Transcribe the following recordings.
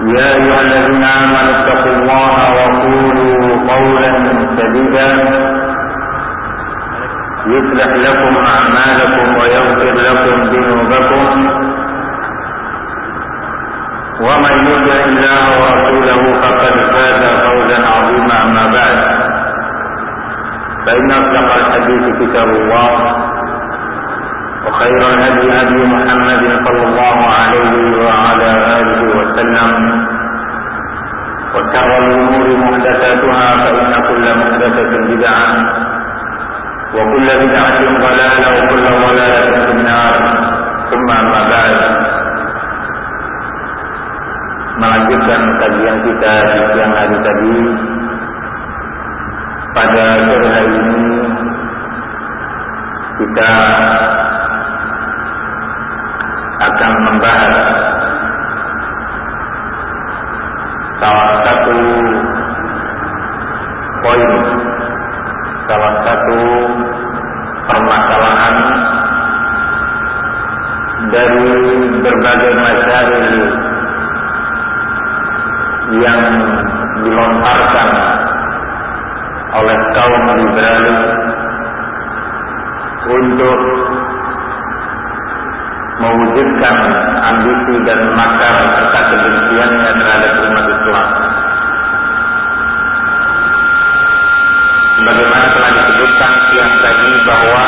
يا أيها الذين آمنوا اتقوا الله وقولوا قولا سديدا يصلح لكم أعمالكم ويغفر لكم ذنوبكم. ومن يطع الله ورسوله فقد فاز فوزا عظيما أما بعد. فإن أصدق الحديث كتاب الله. وخير الهدي هدي محمد صلى الله عليه وعلى آله وسلم. وشر الأمور محدثاتها فإن كل محدثة بدعة وكل بدعة ضلالة وكل ضلالة في النار. ثم أما بعد. Melanjutkan kajian kita di siang hari tadi. Pada sore hari ini kita akan membahas salah satu poin, salah satu permasalahan dari berbagai masalah yang dilontarkan oleh kaum liberalis untuk mewujudkan ambisi dan makar serta kebenciannya terhadap umat Islam. Bagaimana telah disebutkan siang tadi bahwa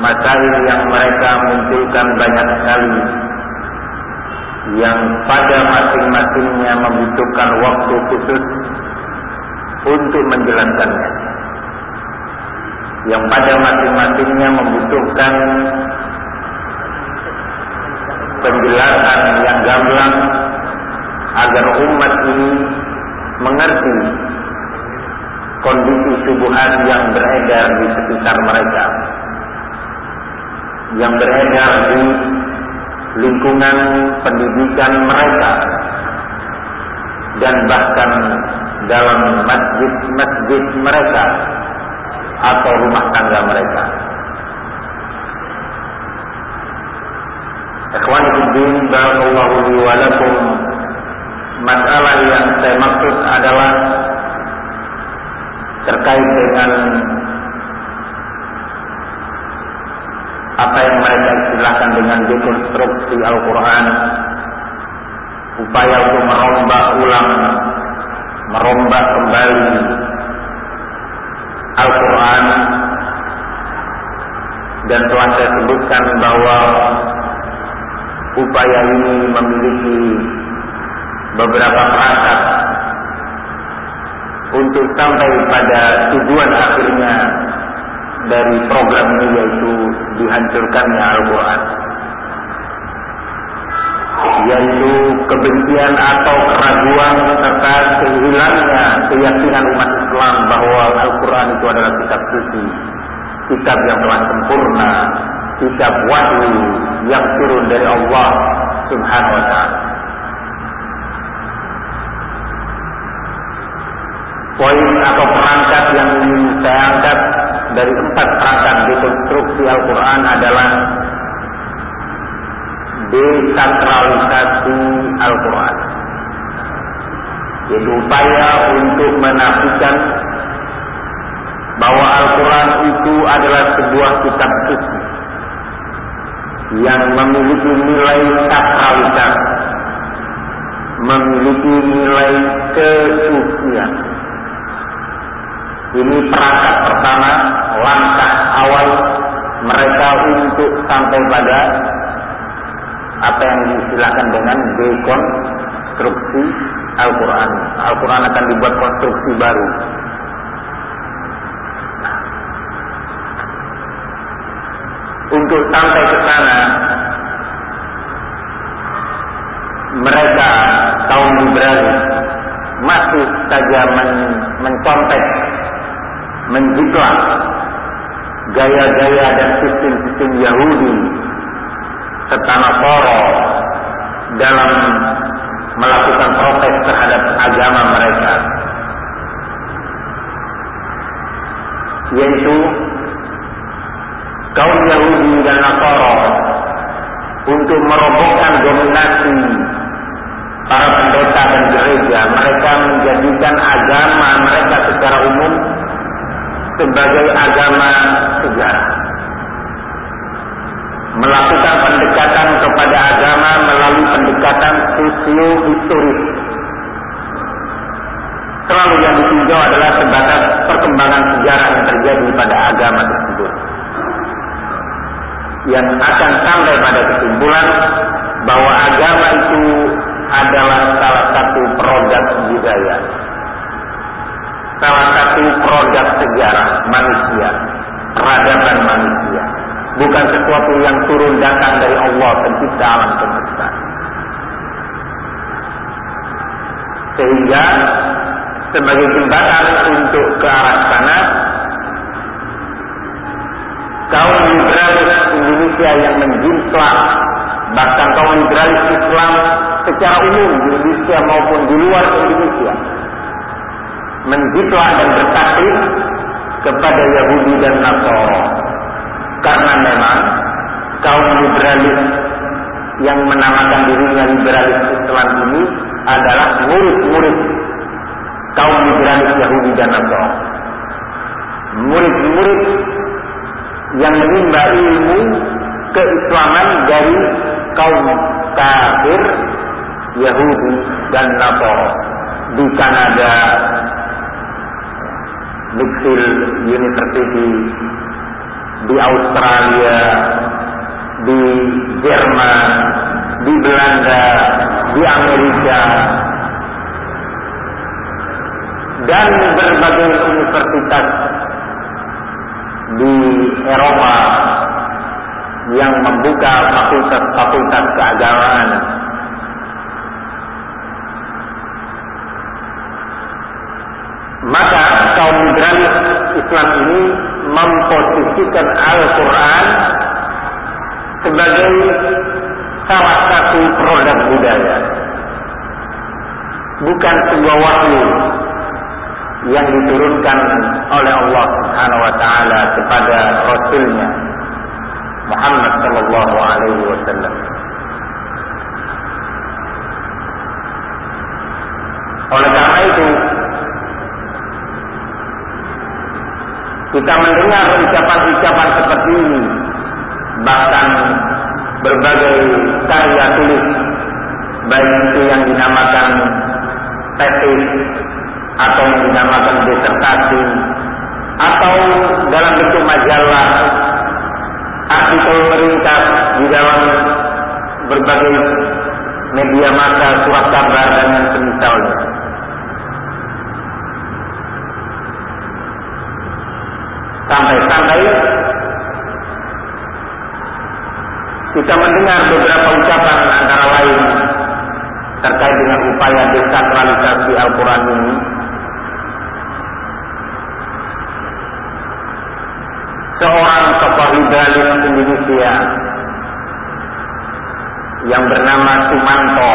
masalah yang mereka munculkan banyak sekali yang pada masing-masingnya membutuhkan waktu khusus untuk menjelaskannya yang pada masing-masingnya membutuhkan penjelasan yang gamblang agar umat ini mengerti kondisi subuhan yang beredar di sekitar mereka yang beredar di lingkungan pendidikan mereka dan bahkan dalam masjid-masjid mereka atau rumah tangga mereka. Ikhwan Fiddin Barakallahu li wa lakum. Masalah yang saya maksud adalah Terkait dengan Apa yang mereka istilahkan dengan dekonstruksi Al-Quran. Upaya untuk merombak ulang Merombak kembali Al-Quran. Dan telah saya sebutkan bahwa upaya ini memiliki beberapa perangkat untuk sampai pada tujuan akhirnya dari program ini yaitu dihancurkannya Al-Quran. Yaitu kebencian atau keraguan serta kehilangnya keyakinan umat Islam bahwa Al-Quran itu adalah kitab suci kitab yang telah sempurna kitab wahyu yang turun dari Allah Subhanahu wa taala. Poin atau perangkat yang ingin saya angkat dari empat perangkat dekonstruksi Al-Quran adalah desakralisasi Al-Quran. Yaitu upaya untuk menafikan bahwa Al-Quran itu adalah sebuah kitab suci yang memiliki nilai sakralitas, memiliki nilai kesucian. Ini perangkat pertama, langkah awal mereka untuk sampai pada apa yang diistilahkan dengan dekonstruksi Al-Quran. Al-Quran akan dibuat konstruksi baru. Untuk sampai ke sana, mereka kaum liberalis masih saja men mencontek, menjiplak gaya-gaya dan sistem-sistem Yahudi serta Nasoro dalam melakukan protes terhadap agama mereka. Yaitu kaum Yahudi dan Nasoro untuk merobohkan dominasi para pendeta dan gereja mereka menjadikan agama mereka secara umum sebagai agama sejarah melakukan pendekatan kepada agama melalui pendekatan sosio-historis. Selalu yang ditinjau adalah sebatas perkembangan sejarah yang terjadi pada agama tersebut. Yang akan sampai pada kesimpulan bahwa agama itu adalah salah satu produk budaya. Salah satu produk sejarah manusia, peradaban manusia bukan sesuatu yang turun datang dari Allah pencipta alam semesta. Sehingga sebagai jembatan untuk ke arah sana, kaum liberalis Indonesia yang menjiplak bahkan kaum liberalis Islam secara umum di Indonesia maupun di luar Indonesia menjiplak dan bertaklid kepada Yahudi dan Nasara karena memang kaum liberalis yang menamakan dirinya liberalis Islam ini adalah murid-murid kaum liberalis Yahudi dan Nasrani. Murid-murid yang menimba ilmu keislaman dari kaum kafir Yahudi dan Nasrani di Kanada, Bixil University di Australia, di Jerman, di Belanda, di Amerika, dan berbagai universitas di Eropa yang membuka fakultas-fakultas keagamaan. Maka kaum liberalis Islam ini memposisikan Al-Quran sebagai salah satu produk budaya. Bukan sebuah wahyu yang diturunkan oleh Allah Subhanahu wa taala kepada rasulnya Muhammad sallallahu alaihi wasallam. Oleh karena itu, Kita mendengar ucapan-ucapan seperti ini, bahkan berbagai karya tulis, baik itu yang dinamakan tesis atau yang dinamakan disertasi atau dalam bentuk majalah artikel ringkas di dalam berbagai media massa surat kabar dan semisalnya. Sampai-sampai kita mendengar beberapa ucapan antara lain terkait dengan upaya desakralisasi Al-Quran ini. Seorang tokoh liberalis Indonesia yang bernama Sumanto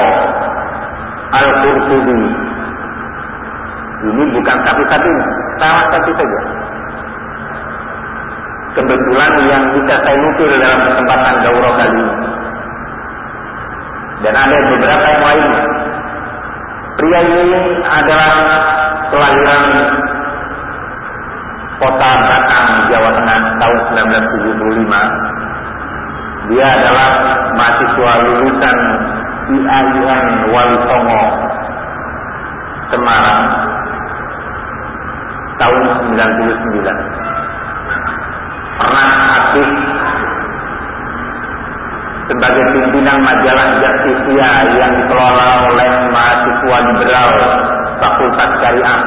Al-Qurtubi. Ini bukan satu-satunya, salah satu saja kebetulan yang bisa saya nukil dalam kesempatan daurah kali ini. Dan ada beberapa yang lain. Pria ini adalah kelahiran kota Batang, Jawa Tengah tahun 1975. Dia adalah mahasiswa lulusan IAIN Wali Songo Semarang tahun 99. Pernah aktif sebagai pimpinan majalah Justisia yang dikelola oleh mahasiswa liberal Fakultas Syariah.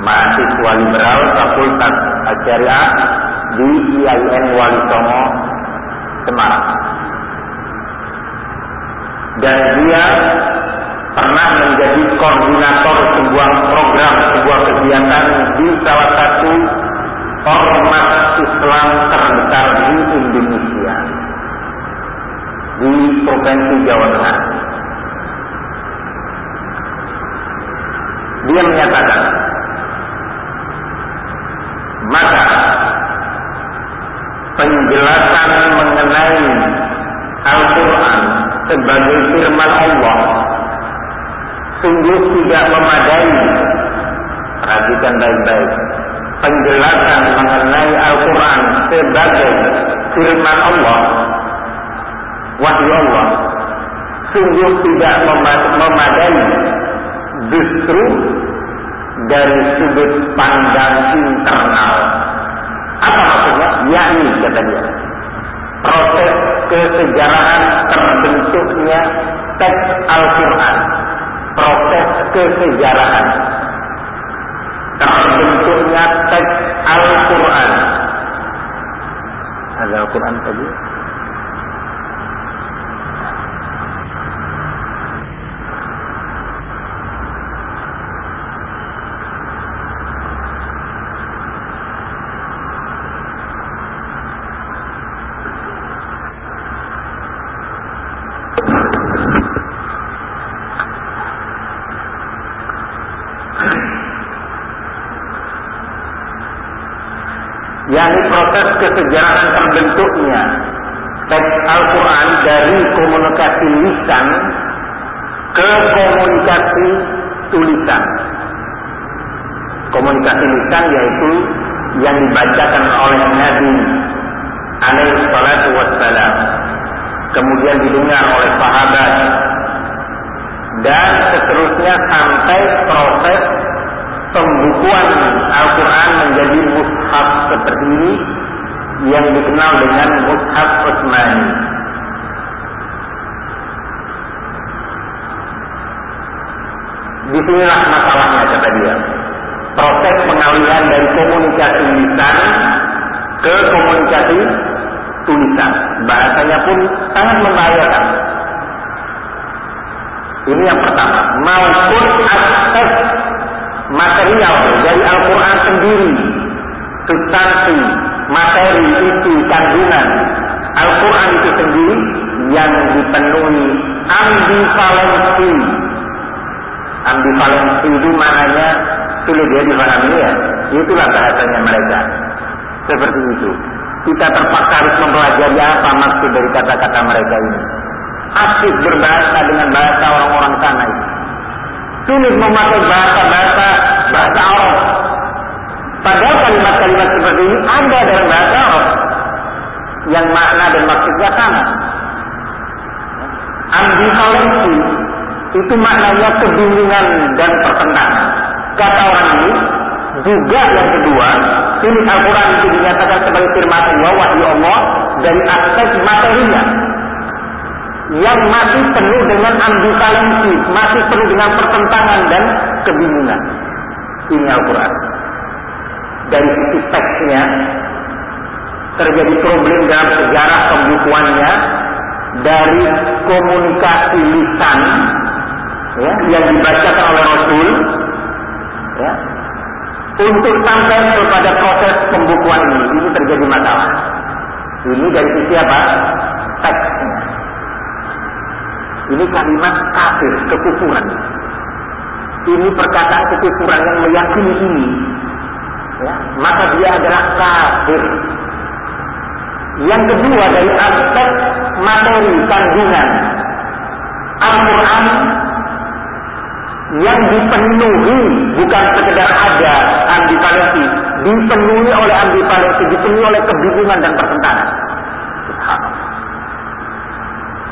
Mahasiswa liberal Fakultas Syariah di IAIN Wali Songo Semarang. Dan dia pernah menjadi koordinator sebuah program, sebuah kegiatan di salah satu ormas Islam terbesar di Indonesia di Provinsi Jawa Tengah. Dia menyatakan, maka penjelasan mengenai Al-Quran sebagai firman Allah sungguh tidak memadai. Perhatikan baik-baik. Penjelasan mengenai Al-Quran sebagai firman Allah, wahyu Allah, sungguh tidak memadai. Justru dari sudut pandang internal. Apa maksudnya? Yakni kata dia. Proses kesejarahan terbentuknya teks Al-Quran proses kesejarahan terbentuknya teks Al-Quran ada Al-Quran tadi yakni proses kesejarahan terbentuknya teks Al-Quran dari komunikasi lisan ke komunikasi tulisan. Komunikasi lisan yaitu yang dibacakan oleh Nabi alaihi salatu wassalam. Kemudian didengar oleh sahabat dan seterusnya sampai proses pembukuan Al-Quran menjadi mushaf seperti ini yang dikenal dengan mushaf Utsmani. Di sinilah masalahnya kata dia. Proses pengalihan dari komunikasi lisan ke komunikasi tulisan. Bahasanya pun sangat membahayakan. Ini yang pertama. Maupun aspek material dari Al-Quran sendiri, substansi, materi, isi, kandungan Al-Quran itu sendiri yang dipenuhi ambivalensi. Ambivalensi itu maknanya sulit dia dipahami ya. Itulah bahasanya mereka. Seperti itu. Kita terpaksa harus mempelajari apa maksud dari kata-kata mereka ini. Asik berbahasa dengan bahasa orang-orang sana itu sulit memakai bahasa-bahasa bahasa Arab. Padahal kalimat-kalimat seperti ini ada dalam bahasa Arab yang makna dan maksudnya sama. Ambivalensi itu maknanya kebingungan dan pertentangan. Kata orang ini juga yang kedua, ini Al-Quran itu dinyatakan sebagai firman Allah, wahyu Allah dari aspek materinya yang masih penuh dengan ambivalensi, masih penuh dengan pertentangan dan kebingungan. Ini Al-Quran. Dari sisi teksnya, terjadi problem dalam sejarah pembukuannya dari komunikasi lisan ya, yang dibacakan oleh Rasul ya, untuk sampai kepada proses pembukuan ini. Ini terjadi masalah. Ini dari sisi apa? Teksnya. Ini kalimat kafir, kekufuran. Ini perkataan kekufuran yang meyakini ini. Ya, maka dia adalah kafir. Yang kedua dari aspek materi kandungan Al-Quran yang dipenuhi bukan sekedar ada ambivalensi, dipenuhi oleh ambivalensi, dipenuhi oleh kebingungan dan pertentangan.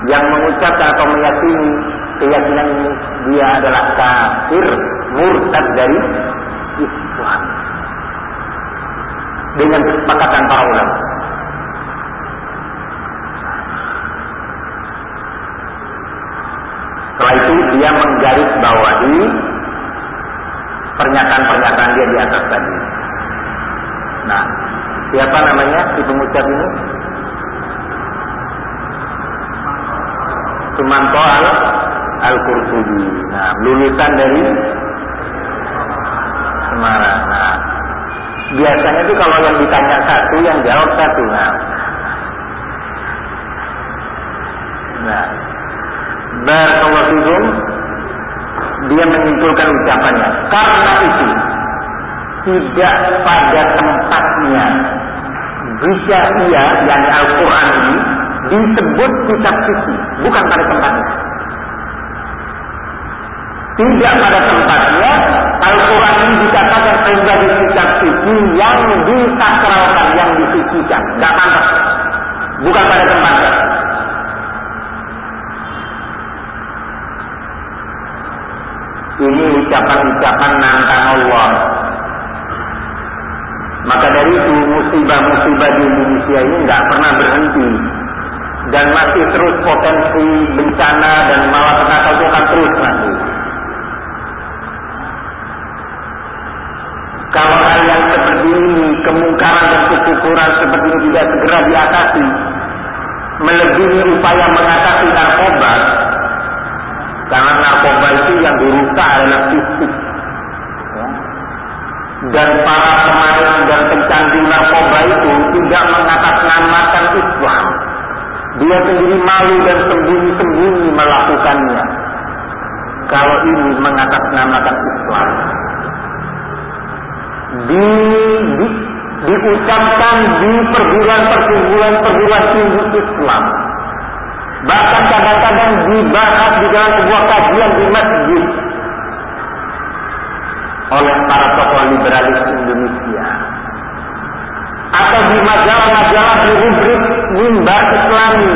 Yang mengucapkan atau meyakini keyakinan ini dia adalah kafir murtad dari Islam dengan kesepakatan para ulama. Setelah itu dia menggaris bawahi pernyataan-pernyataan dia di atas tadi. Nah, siapa namanya si pengucap ini? Sumanto al al Qurtubi. Nah, lulusan dari Semarang. Nah, biasanya itu kalau yang ditanya satu, yang jawab satu. Nah, nah Barakallahu dia menyimpulkan ucapannya. Karena itu tidak pada tempatnya jika ia yang Al-Quran ini disebut kitab suci, bukan pada tempatnya. Tidak pada tempatnya Al-Quran ini dikatakan sebagai kitab suci yang disakralkan, yang disucikan. Tidak pantas. Bukan pada tempatnya. Ini ucapan-ucapan nantang Allah. Maka dari itu musibah-musibah di Indonesia ini nggak pernah berhenti dan masih terus potensi bencana dan malapetaka itu akan terus nanti. Kalau hal yang seperti ini, kemungkaran dan kekufuran seperti ini tidak segera diatasi, melebihi upaya mengatasi narkoba, karena narkoba itu yang dirusak adalah fisik. Ya. Dan para pemain dan pencandu narkoba itu tidak mengatasnamakan Islam. Dia sendiri malu dan sembunyi-sembunyi melakukannya. Kalau ini mengatasnamakan Islam. Di, di, diucapkan di perguruan-perguruan perguruan tinggi Islam Bahkan kadang-kadang dibahas di dalam sebuah kajian di masjid oleh para tokoh liberalis Indonesia. Atau di majalah-majalah di rubrik mimbar Islami.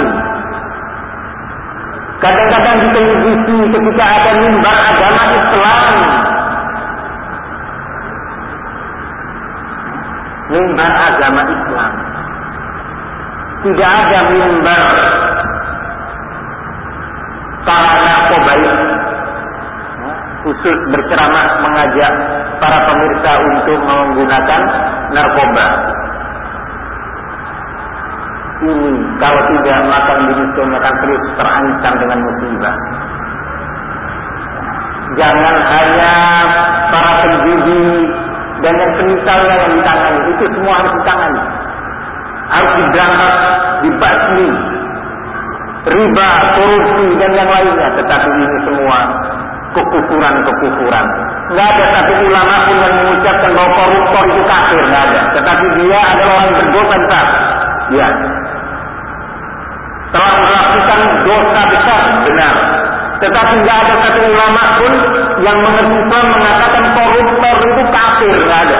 Kadang-kadang di televisi ketika ada mimbar agama Islam. Mimbar agama Islam. Tidak ada mimbar para narkobaik khusus berceramah mengajak para pemirsa untuk menggunakan narkoba. Ini kalau tidak maka Indonesia akan terus terancam dengan musibah. Jangan hanya para penjudi dan yang semisalnya yang ditangani, itu semua harus ditangani. Harus diberantas, dibasmi, riba, korupsi dan yang lainnya. Tetapi ini semua kekufuran-kekufuran. Nggak ada satu ulama pun yang mengucapkan bahwa koruptor itu kafir, nggak ada. Tetapi dia adalah orang berdosa besar. Ya. Telah melakukan dosa besar, benar. Tetapi nggak ada satu ulama pun yang mengerti mengatakan koruptor itu kafir, nggak ada.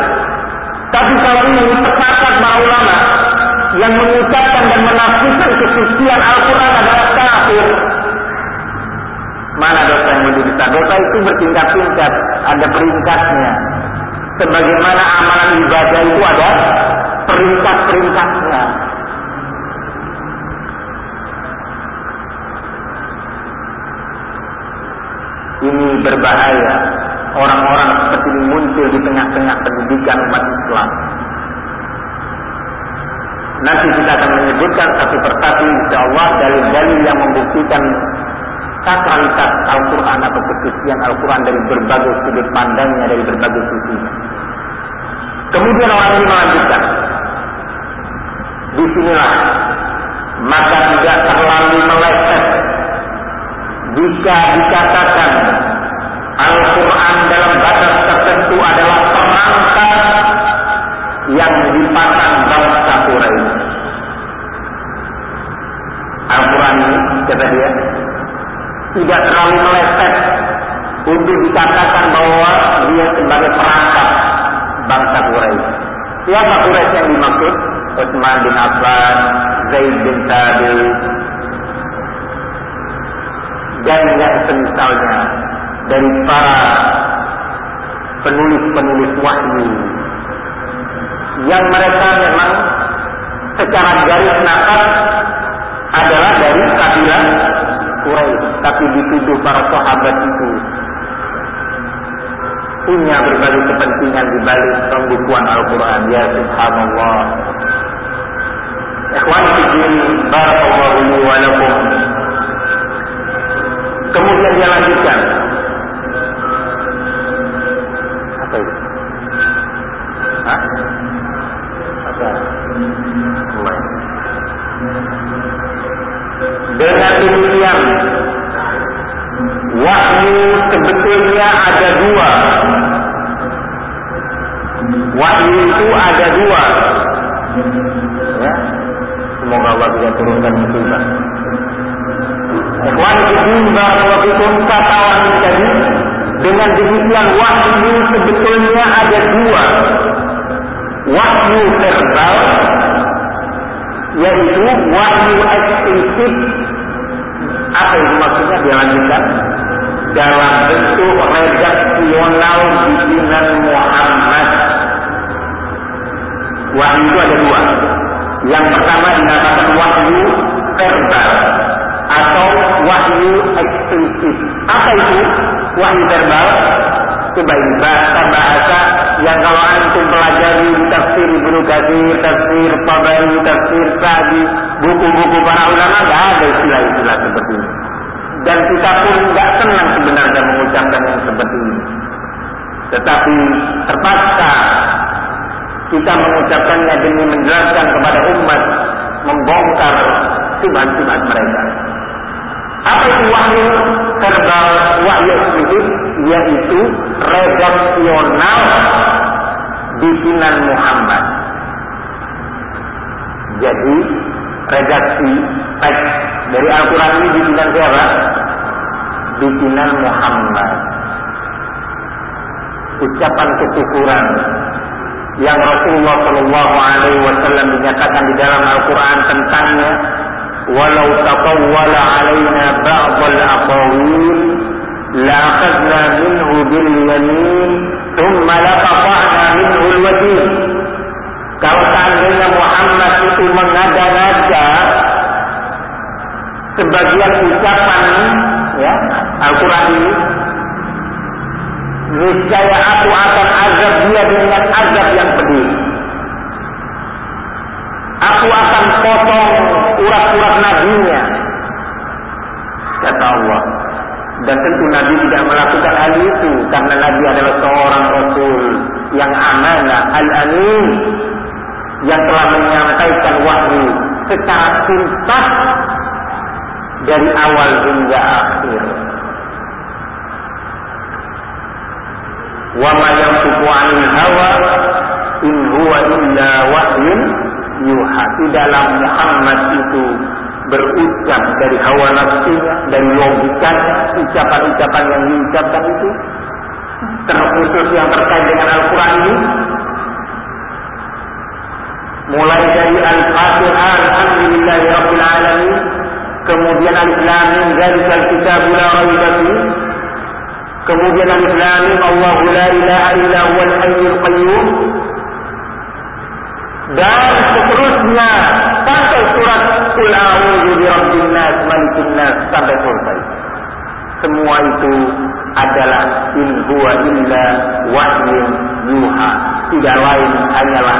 Kalau ini sepakat para ulama yang mengucapkan dan menafsirkan kesucian Al-Quran adalah kafir. Mana dosa yang besar? Dosa itu bertingkat-tingkat, ada peringkatnya. Sebagaimana amalan ibadah itu ada peringkat-peringkatnya. Ini berbahaya. Orang-orang seperti ini muncul di tengah-tengah pendidikan umat Islam. Nanti kita akan menyebutkan satu persatu insya Allah dalil-dalil yang membuktikan sakralitas Al-Quran atau kesucian Al-Quran dari berbagai sudut pandangnya, dari berbagai sisinya. Kemudian orang ini melanjutkan. Di sinilah maka tidak terlalu meleset jika dikatakan Al-Quran dalam batas tertentu adalah perangkat yang dipasang bangsa Quraisy. Al-Quran ini, kata dia, tidak terlalu meleset untuk dikatakan bahwa dia sebagai perangkat bangsa Quraisy. Siapa Quraisy yang dimaksud? Utsman bin Affan, Zaid bin Thabit, dan yang semisalnya dari para penulis-penulis wahyu yang mereka memang secara garis nakal adalah dari kabilah Quraisy, tapi dituduh para sahabat itu punya berbagai kepentingan di balik pembukuan Al-Quran. Ya Subhanallah. Ikhwan Fidin, Barakallahu li wa lakum. Kemudian dia lanjutkan. Itu? Hah? Apa? Demikian Wahyu sebetulnya ada dua. Wahyu itu ada dua. Ya. Semoga Allah turunkan Barakallahu kata dengan demikian wahyu sebetulnya ada dua. Wahyu verbal yaitu wahyu eksplisit apa itu maksudnya dia lanjutkan dalam bentuk redaksional bikinan Muhammad. Wahyu itu ada dua. Yang pertama dinamakan wahyu verbal atau wahyu eksplisit. Apa itu wahyu verbal? Ini bahasa-bahasa yang kalau antum pelajari tafsir Ibnu Katsir, tafsir Tabari, tafsir Sa'di, buku-buku para ulama nggak ada istilah-istilah seperti ini. Dan kita pun nggak senang sebenarnya mengucapkan yang seperti ini. Tetapi terpaksa kita mengucapkannya demi menjelaskan kepada umat, membongkar subhan-subhan mereka. Apa itu wahyu verbal, wahyu eksplisit? Yaitu redaksional bikinan Muhammad. Jadi redaksi teks dari Al-Quran ini bikinan siapa? Bikinan Muhammad. Ucapan kekufuran yang Rasulullah Shallallahu Alaihi Wasallam dinyatakan di dalam Al-Quran tentangnya, walau taqawwala alaina ba'dal aqawil la akhadna minhu bil yamin thumma laqata'na minhu kalau seandainya Muhammad itu mengada-ngada sebagian ucapan ya Al-Quran ini niscaya aku akan azab dia dengan azab yang pedih. Aku akan potong urat-urat nabinya kata Allah dan tentu Nabi tidak melakukan hal itu karena Nabi adalah seorang Rasul yang amanah al-amin yang telah menyampaikan wahyu secara tuntas dari awal hingga akhir. Wa ma yantiqu 'anil hawa in huwa illa wahyun yuha. Tidaklah Muhammad itu berucap dari hawa nafsunya, dari logikanya, ucapan-ucapan yang diucapkan itu terkhusus yang terkait dengan Al-Quran ini mulai dari Al-Fatihah Alhamdulillahi Rabbil Alamin kemudian Alif Lam Mim Zalikal Kitab la raiba kemudian Alif Lam Mim Allahu la ilaha illa huwal hayyul qayyum dan seterusnya sampai surat Qul a'udzu birabbin nas malikin nas sampai selesai semua itu adalah in huwa illa wahyun yuha tidak lain hanyalah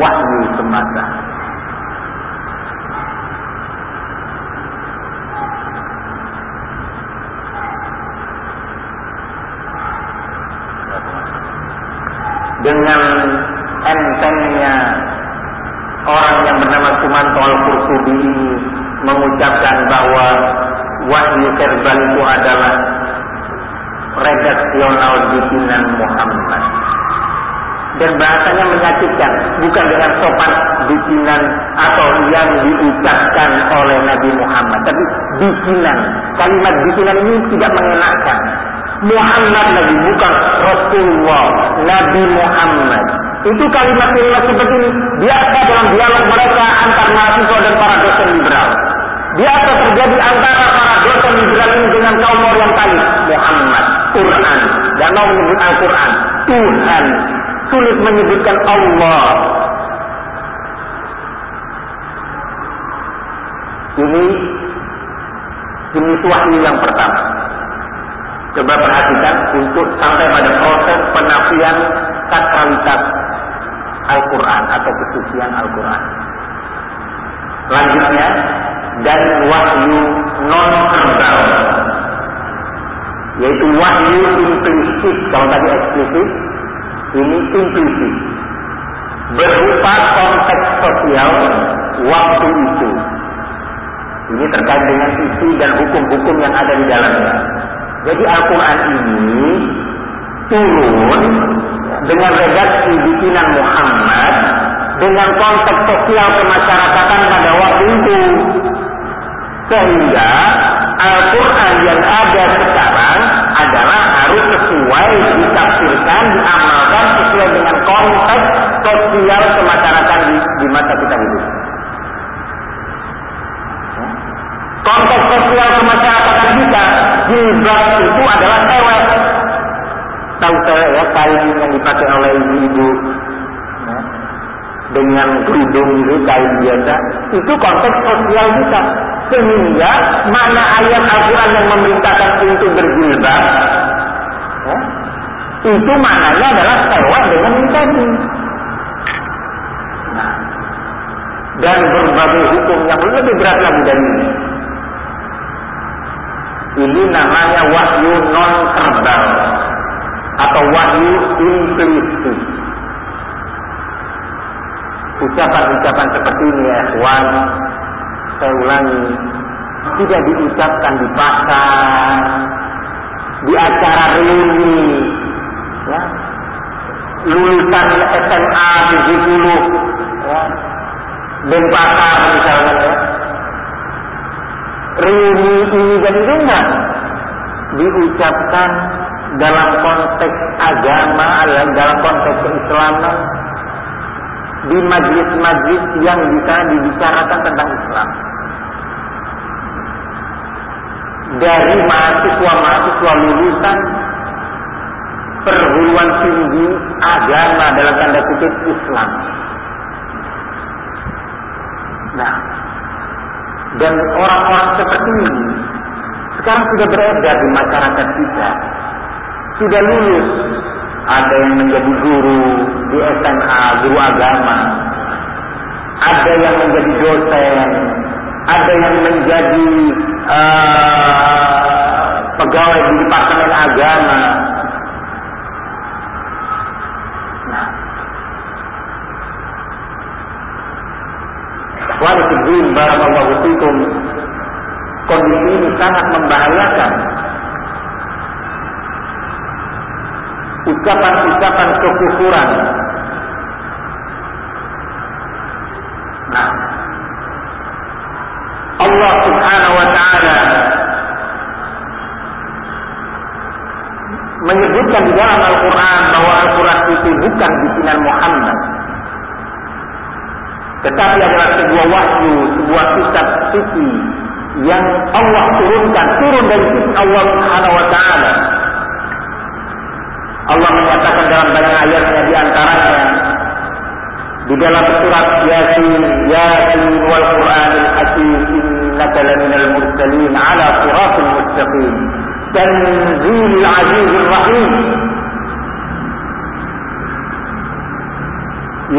wahyu semata. Dengan entengnya orang yang bernama Sumanto Al-Qurtubi mengucapkan bahwa wahyu verbal itu adalah redaksional bikinan Muhammad. Dan bahasanya menyakitkan bukan dengan sopan bikinan atau yang diucapkan oleh Nabi Muhammad tapi bikinan. Kalimat bikinan ini tidak mengenakan Muhammad lagi bukan Rasulullah Nabi Muhammad itu kalimat-kalimat seperti ini biasa dalam dialog mereka antar mahasiswa dan para dosen liberal. Biasa terjadi antara para dosen liberal ini dengan kaum orientalis Muhammad Quran. Dan mau menyebut Al-Quran. Tuhan. Sulit menyebutkan Allah. Ini jenis wahyu yang pertama. Coba perhatikan untuk sampai pada proses penafian sakralitas Al-Quran atau kesucian Al-Quran. Lanjutnya, dan wahyu non verbal yaitu wahyu implisit kalau tadi eksplisit ini implisit berupa konteks sosial waktu itu. Ini terkait dengan isi dan hukum-hukum yang ada di dalamnya. Jadi Al-Quran ini turun dengan redaksi bikinan Muhammad dengan konteks sosial kemasyarakatan pada waktu itu. Sehingga Al-Quran yang ada sekarang adalah harus sesuai ditafsirkan, diamalkan sesuai dengan konteks sosial kemasyarakatan di, di masa kita hidup. Konteks sosial kemasyarakatan kita jilbab itu adalah cewek. Tahu cewek ya kain yang dipakai oleh ibu-ibu ya. dengan kerudung itu kain biasa. Itu konteks sosial kita. Sehingga mana ayat Al-Quran yang memerintahkan untuk berjilbab, ya, itu maknanya adalah sewa dengan tadi. Nah, dan berbagai hukum yang lebih berat lagi dari ini. Ini namanya wahyu non verbal atau wahyu implisit. Ucapan-ucapan seperti ini ya, Wan, saya ulangi, tidak diucapkan di pasar, di acara reuni, ya, lulusan SMA 70, ya, Denpasar misalnya, ya. reuni ini dan enggak diucapkan dalam konteks agama, ya, dalam konteks keislaman, di majlis-majlis yang bisa dibicarakan tentang Islam. Dari mahasiswa-mahasiswa lulusan perguruan tinggi agama dalam tanda kutip Islam. Nah, dan orang-orang seperti ini sekarang sudah beredar di masyarakat kita. Sudah lulus ada yang menjadi guru di SMA, guru agama, ada yang menjadi dosen, ada yang menjadi uh, pegawai di departemen agama. Nah, Waalaikumsalam barakallahu fikum. Kondisi ini sangat membahayakan ucapan-ucapan kekufuran. Nah, Allah Subhanahu wa taala menyebutkan di dalam Al-Qur'an bahwa Al-Qur'an itu bukan bikinan Muhammad. Tetapi adalah sebuah wahyu, sebuah kitab suci yang Allah turunkan, turun dari sisi Allah Subhanahu wa taala Allah menyatakan dalam banyak ayatnya di antaranya di dalam surat Yasin Yasin wal Qur'anil Hakim innaka laminal mursalin ala siratil mustaqim tanzilul azizir rahim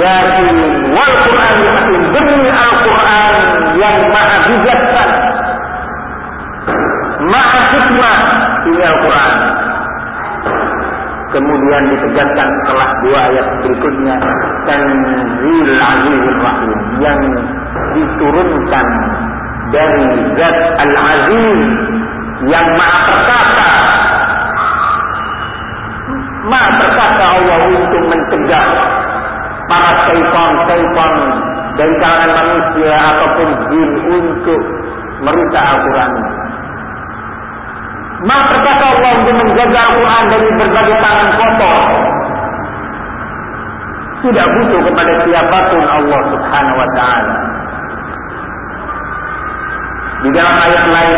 Yasin wal Qur'anil Hakim demi Al-Quran yang maha bijaksana maha Kemudian ditegaskan setelah dua ayat berikutnya Tanzil Azizul Rahim yang diturunkan dari Zat Al-Aziz yang maha perkasa Maha perkasa Allah untuk mencegah para syaitan-syaitan dari kalangan manusia ataupun jin untuk merusak Al-Quran. Maha perkasa Allah untuk menjaga Al-Quran dari berbagai tangan kotor. Tidak butuh kepada siapapun Allah subhanahu wa ta'ala. Di dalam ayat lain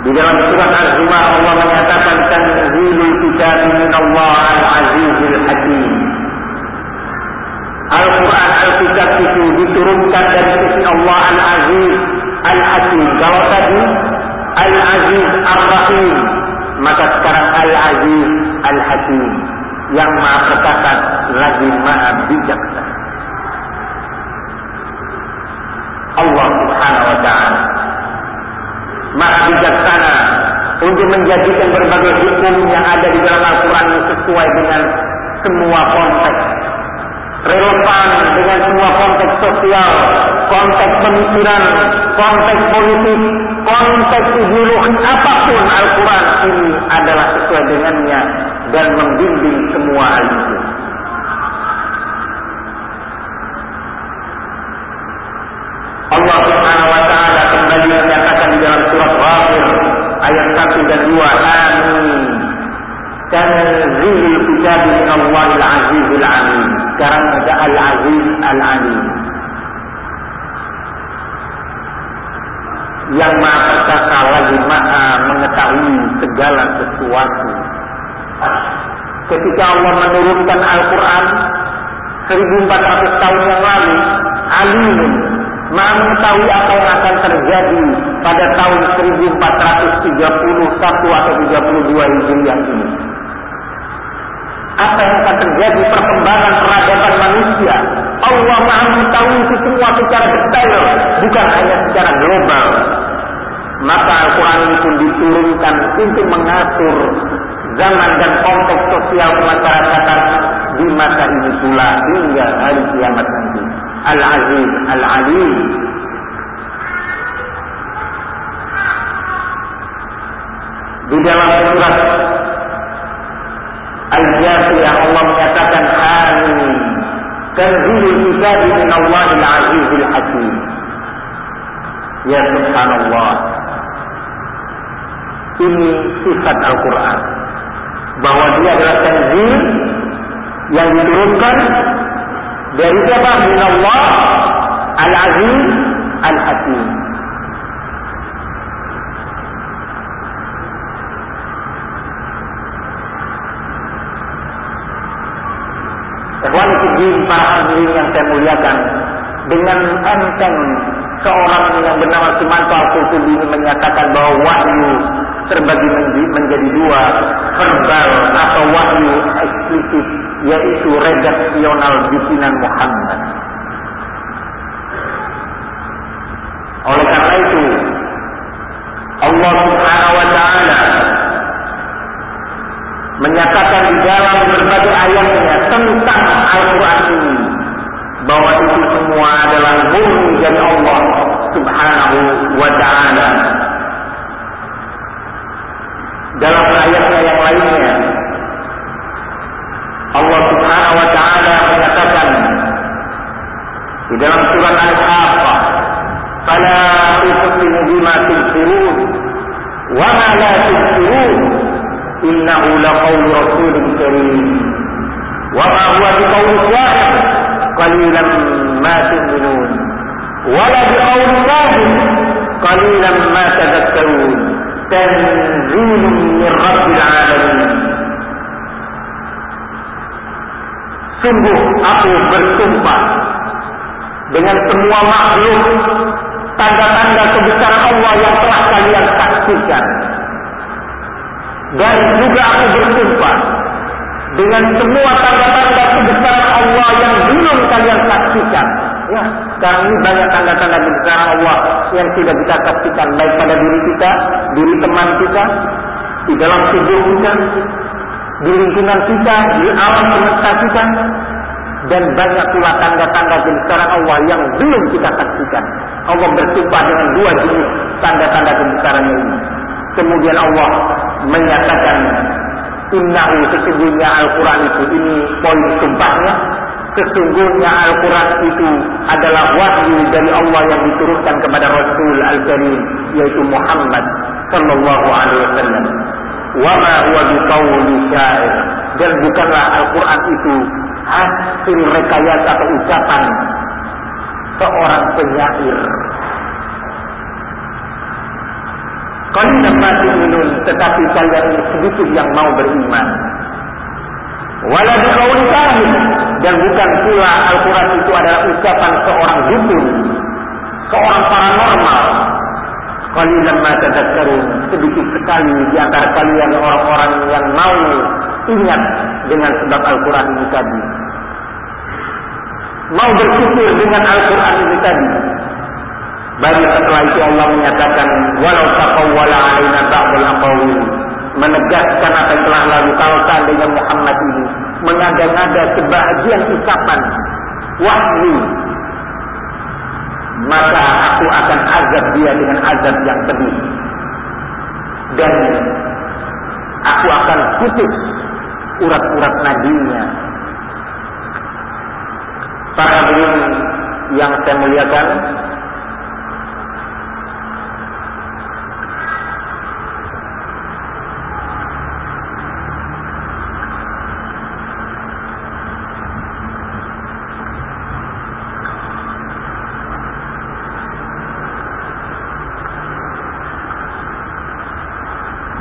di dalam surat Az-Zumar Allah menyatakan tanzilul kitab min Allah al-azizil hakim. Al-Quran Al-Kitab itu diturunkan dari sisi Allah Al-Aziz Al-Hakim. Kalau tadi Al-Aziz Ar-Rahim, maka sekarang Al-Aziz Al-Hakim. Yang maha perkasa lagi maha bijaksana. Allah Subhanahu wa taala. Maha bijaksana untuk menjadikan berbagai hukum yang ada di dalam Al-Quran sesuai dengan semua konteks relevan dengan semua konteks sosial, konteks pemikiran, konteks politik, konteks ideologi apa pun Al-Quran ini adalah sesuai dengannya dan membimbing semua hal itu. Allah Subhanahu wa taala kembali menyatakan di dalam surat Ghafir ayat 1 dan 2 amin tanzilul kitab min Allahil azizil alim sekarang ada al-aziz al-alim yang maha perkasa lagi maha mengetahui segala sesuatu ketika Allah menurunkan Al-Quran 1400 tahun yang lalu alimun Maha mengetahui apa yang akan terjadi pada tahun 1431 atau 32 Hijriah ini. Apa yang akan terjadi perkembangan peradaban manusia. Allah maha mengetahui itu semua secara detail, bukan hanya secara global. Maka Al-Quran pun diturunkan untuk mengatur zaman dan konteks sosial kemasyarakatan di masa ini pula hingga hari kiamat nanti. Al-Aziz Al-Alim di dalam surat Al-Jasiyah Allah menyatakan Amin Tanzilul kitab min Allah al-Azizul Hakim Ya Subhanallah Ini sifat Al-Quran Bahwa dia adalah tanzil Yang diturunkan dari siapa? Min Allah Al-Aziz Al-Hakim. Fiddin para hadirin yang saya muliakan dengan enteng seorang yang bernama Sumanto Al-Qurtubi ini menyatakan bahwa wahyu terbagi menjadi dua verbal atau wahyu eksplisit yaitu redaksional bikinan Muhammad. Oleh karena itu Allah Subhanahu wa taala menyatakan di dalam berbagai ayatnya tentang Al-Qur'an ini bahwa itu semua adalah murni dari Allah Subhanahu wa taala. Dalam ayatnya yang lainnya Allah Subhanahu wa taala menyatakan di dalam surat Al-Haqqah, "Fala uqsimu bima tubsirun wa ma la innahu laqawlu rasulin karim." Wa ma huwa biqawli syahid, qalilan ma tu'minun. Wa la biqawli kahin, qalilan ma tadhakkarun. Tanzilun min rabbil alamin. Sungguh aku bersumpah dengan semua makhluk tanda-tanda kebesaran Allah yang telah kalian saksikan. Dan juga aku bersumpah dengan semua tanda-tanda kebesaran Allah yang belum kalian saksikan. Ya, sekarang ini banyak tanda-tanda kebesaran Allah yang tidak kita saksikan baik pada diri kita, diri teman kita, di dalam tubuh kita, di lingkungan kita, di alam semesta kita, dan banyak pula tanda-tanda kebesaran Allah yang belum kita saksikan. Allah bersumpah dengan dua jenis tanda-tanda kebesarannya ini. Kemudian Allah menyatakan Innahu sesungguhnya Al-Quran itu ini poin sumpahnya. Sesungguhnya Al-Quran itu adalah wahyu dari Allah yang diturunkan kepada Rasul Al-Karim yaitu Muhammad Sallallahu Alaihi Wasallam. Wa ma huwa biqauli syair dan bukanlah Al-Quran itu hasil rekayasa atau ucapan seorang penyair. Minum, tetapi kalian sedikit yang mau beriman. Walau dikauli kahin dan bukan pula Al-Quran itu adalah ucapan seorang dukun, seorang paranormal. Kalian masa tadakkarun sedikit sekali di antara kalian orang-orang yang mau ingat dengan sebab Al-Quran ini tadi. Mau bersyukur dengan Al-Quran ini tadi. Baru setelah itu Allah menyatakan walau taqawwala alaina ba'dul aqawil menegaskan apa yang telah lalu kalau seandainya Muhammad ini. Mengada-ngada sebahagian ucapan wahyu maka aku akan azab dia dengan azab yang pedih. Dan aku akan putus urat-urat nadinya. Para hadirin yang saya muliakan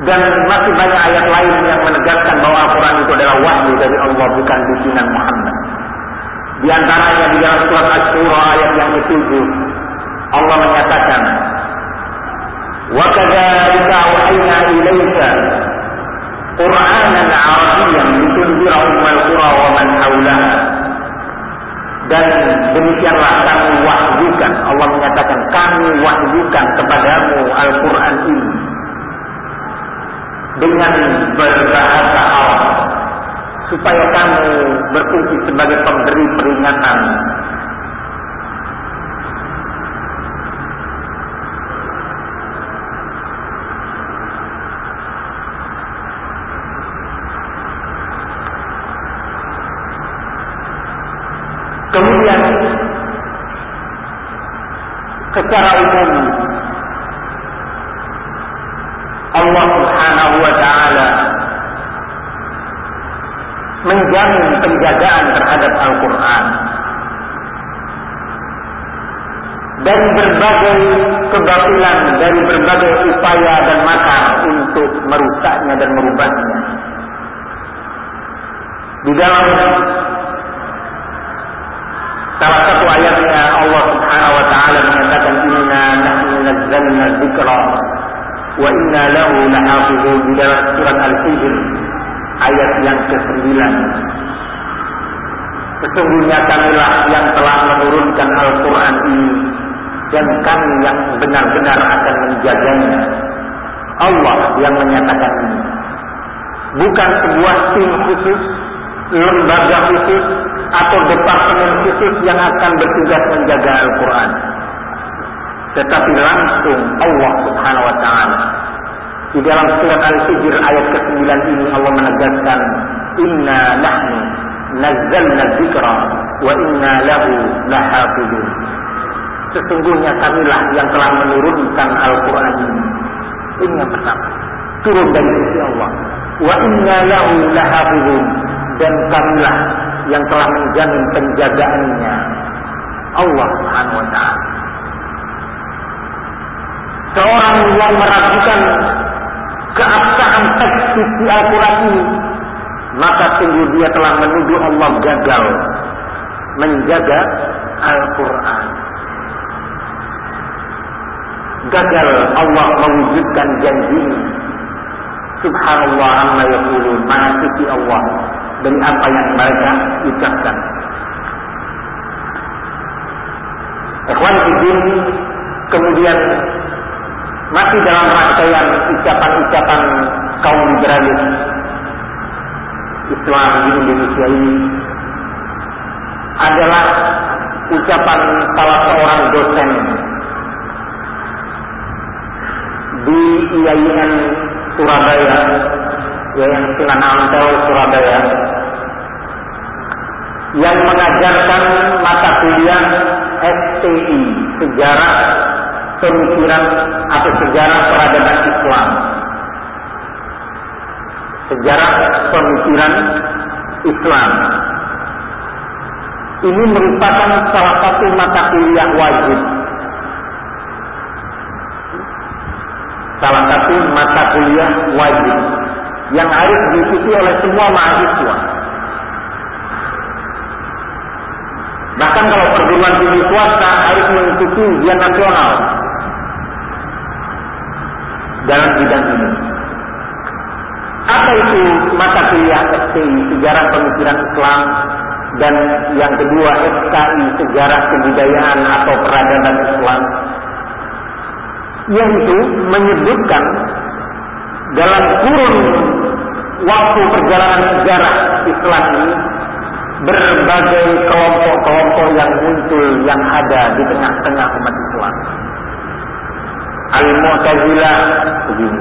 Dan masih banyak ayat lain yang menegaskan bahwa Al-Quran itu adalah wahyu dari Allah bukan bikinan Muhammad. Di antaranya di dalam surat Asy-Syura ayat yang ke-7 Allah menyatakan auhayna ilaika Qur'anan 'arabiyyan litunzira ummal qura wa man haulaha dan demikianlah kami wahyukan Allah menyatakan kami wahyukan kepadamu Al-Qur'an ini dengan berbahasa Arab supaya kamu berfungsi sebagai pemberi peringatan. Kemudian secara umum menjamin penjagaan terhadap Al-Qur'an dari berbagai kebatilan, dari berbagai upaya dan makar untuk merusaknya dan merubahnya. Di dalam salah satu ayatnya Allah Subhanahu wa taala menyatakan inna nahnu nazzalna dzikra wa inna lahu lahafizun di dalam surat Al-Hijr ayat yang ke-9. Sesungguhnya kamilah yang telah menurunkan Al-Quran ini dan kami yang benar-benar akan menjaganya. Allah yang menyatakan ini. Bukan sebuah tim khusus, lembaga khusus, atau departemen khusus yang akan bertugas menjaga Al-Quran. Tetapi langsung Allah subhanahu wa ta'ala di dalam surat Al-Hijr ayat ke-9 ini Allah menegaskan Inna nahnu nazzalna dzikra wa inna lahu lahafidun. Sesungguhnya kamilah yang telah menurunkan Al-Quran ini. Ini yang pertama. Turun dari sisi Allah. Wa inna lahu lahafidun. Dan kamilah yang telah menjamin penjagaannya. Allah subhanahu wa ta'ala. Seorang yang meragukan keabsahan teks suci Al-Quran ini, maka sungguh dia telah menuduh Allah gagal menjaga Al-Quran. Gagal Allah mewujudkan janji. Subhanallah amma yaqulun. Maha Allah dari apa yang mereka ucapkan. Ikhwan Fiddin kemudian masih dalam rangkaian ucapan-ucapan kaum liberalis Islam di Indonesia ini adalah ucapan salah seorang dosen di IAIN Surabaya yang Sunan Ampel Surabaya yang mengajarkan mata kuliah STI sejarah pemikiran atau sejarah peradaban Islam sejarah pemikiran Islam ini merupakan salah satu mata kuliah wajib salah satu mata kuliah wajib yang harus diikuti oleh semua mahasiswa. Bahkan kalau perguruan tinggi swasta harus mengikuti ujian nasional dalam bidang ini. Apa itu mata kuliah STI Sejarah Pemikiran Islam dan yang kedua SKI Sejarah Kebudayaan atau Peradaban Islam? yaitu menyebutkan dalam kurun waktu perjalanan sejarah Islam ini berbagai kelompok-kelompok yang muncul yang ada di tengah-tengah umat Islam. Al-Mu'tazilah begini.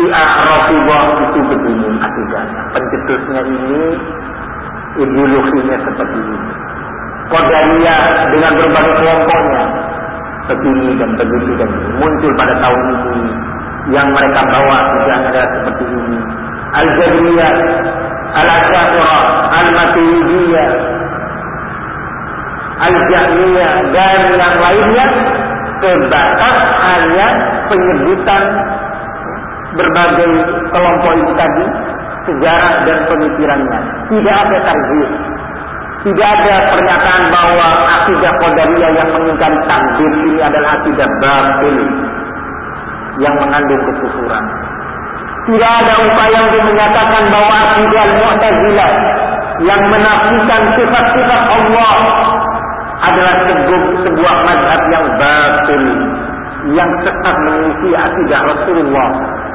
Syiah Rafidhah itu begini akidahnya. Pencetusnya ini ideologinya seperti ini. Qadariyah dengan berbagai kelompoknya begini dan begitu dan muncul pada tahun ini yang mereka bawa juga ada seperti ini Al-Jabriyah Al-Asyafirah Al-Maturidiyah Al-Jahmiyah dan yang lainnya sebatas hanya penyebutan berbagai kelompok itu tadi sejarah dan pemikirannya. Tidak ada tarjih tidak ada pernyataan bahwa akidah Qadariyah yang mengingkari takdir ini adalah akidah batil yang mengandung kekufuran. Tidak ada upaya untuk menyatakan bahwa akidah Mu'tazilah yang menafikan sifat-sifat Allah adalah sebuah, sebuah mazhab yang batil yang tetap mengisi akidah Rasulullah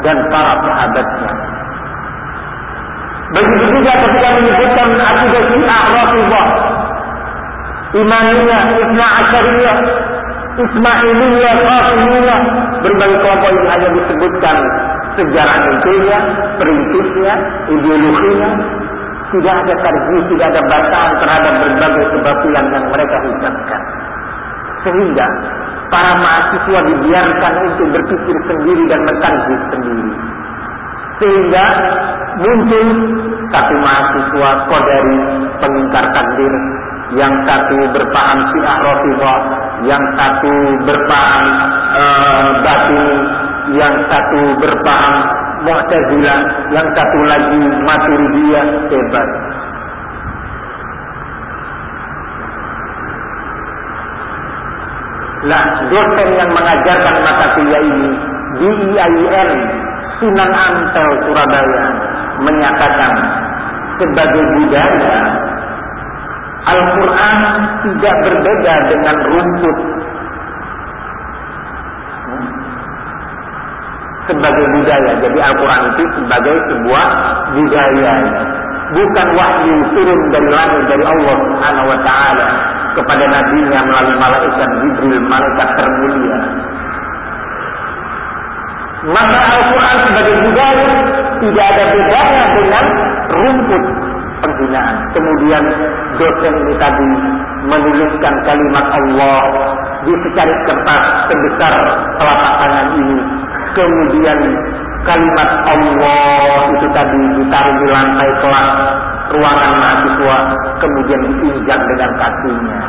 dan para sahabatnya. Begitu juga ketika menyebutkan akidah Syiah Rafidhah, Imaniyah, Ibna Asyariyah, Ismailiyah, Fatimiyah, berbagai kelompok yang hanya disebutkan sejarah intinya, prinsipnya, ideologinya, tidak ada tarjih, tidak ada bantahan terhadap berbagai kebatilan yang mereka ucapkan. Sehingga para mahasiswa dibiarkan untuk berpikir sendiri dan mentarjih sendiri. Sehingga muncul satu mahasiswa kodari pengingkar takdir, yang satu berpaham syiah rafidhah, yang satu berpaham uh, batin, yang satu berpaham mu'tazilah, yang satu lagi maturidiyah hebat. Nah, dosen yang mengajarkan mata kuliah ini di IAIN Sunan Ampel Surabaya menyatakan sebagai budaya Al-Quran tidak berbeda dengan rumput sebagai budaya. Jadi Al-Quran itu sebagai sebuah budaya. Bukan wahyu turun dari langit dari Allah Subhanahu wa taala kepada nabinya melalui malaikat Jibril, malaikat termulia. Maka Al-Quran sebagai budaya tidak ada bedanya dengan rumput penghinaan. Kemudian dosen ini tadi menuliskan kalimat Allah di secarik kertas sebesar telapak tangan ini. Kemudian kalimat Allah itu tadi ditaruh di lantai kelas ruangan mahasiswa, kemudian diinjak dengan kakinya.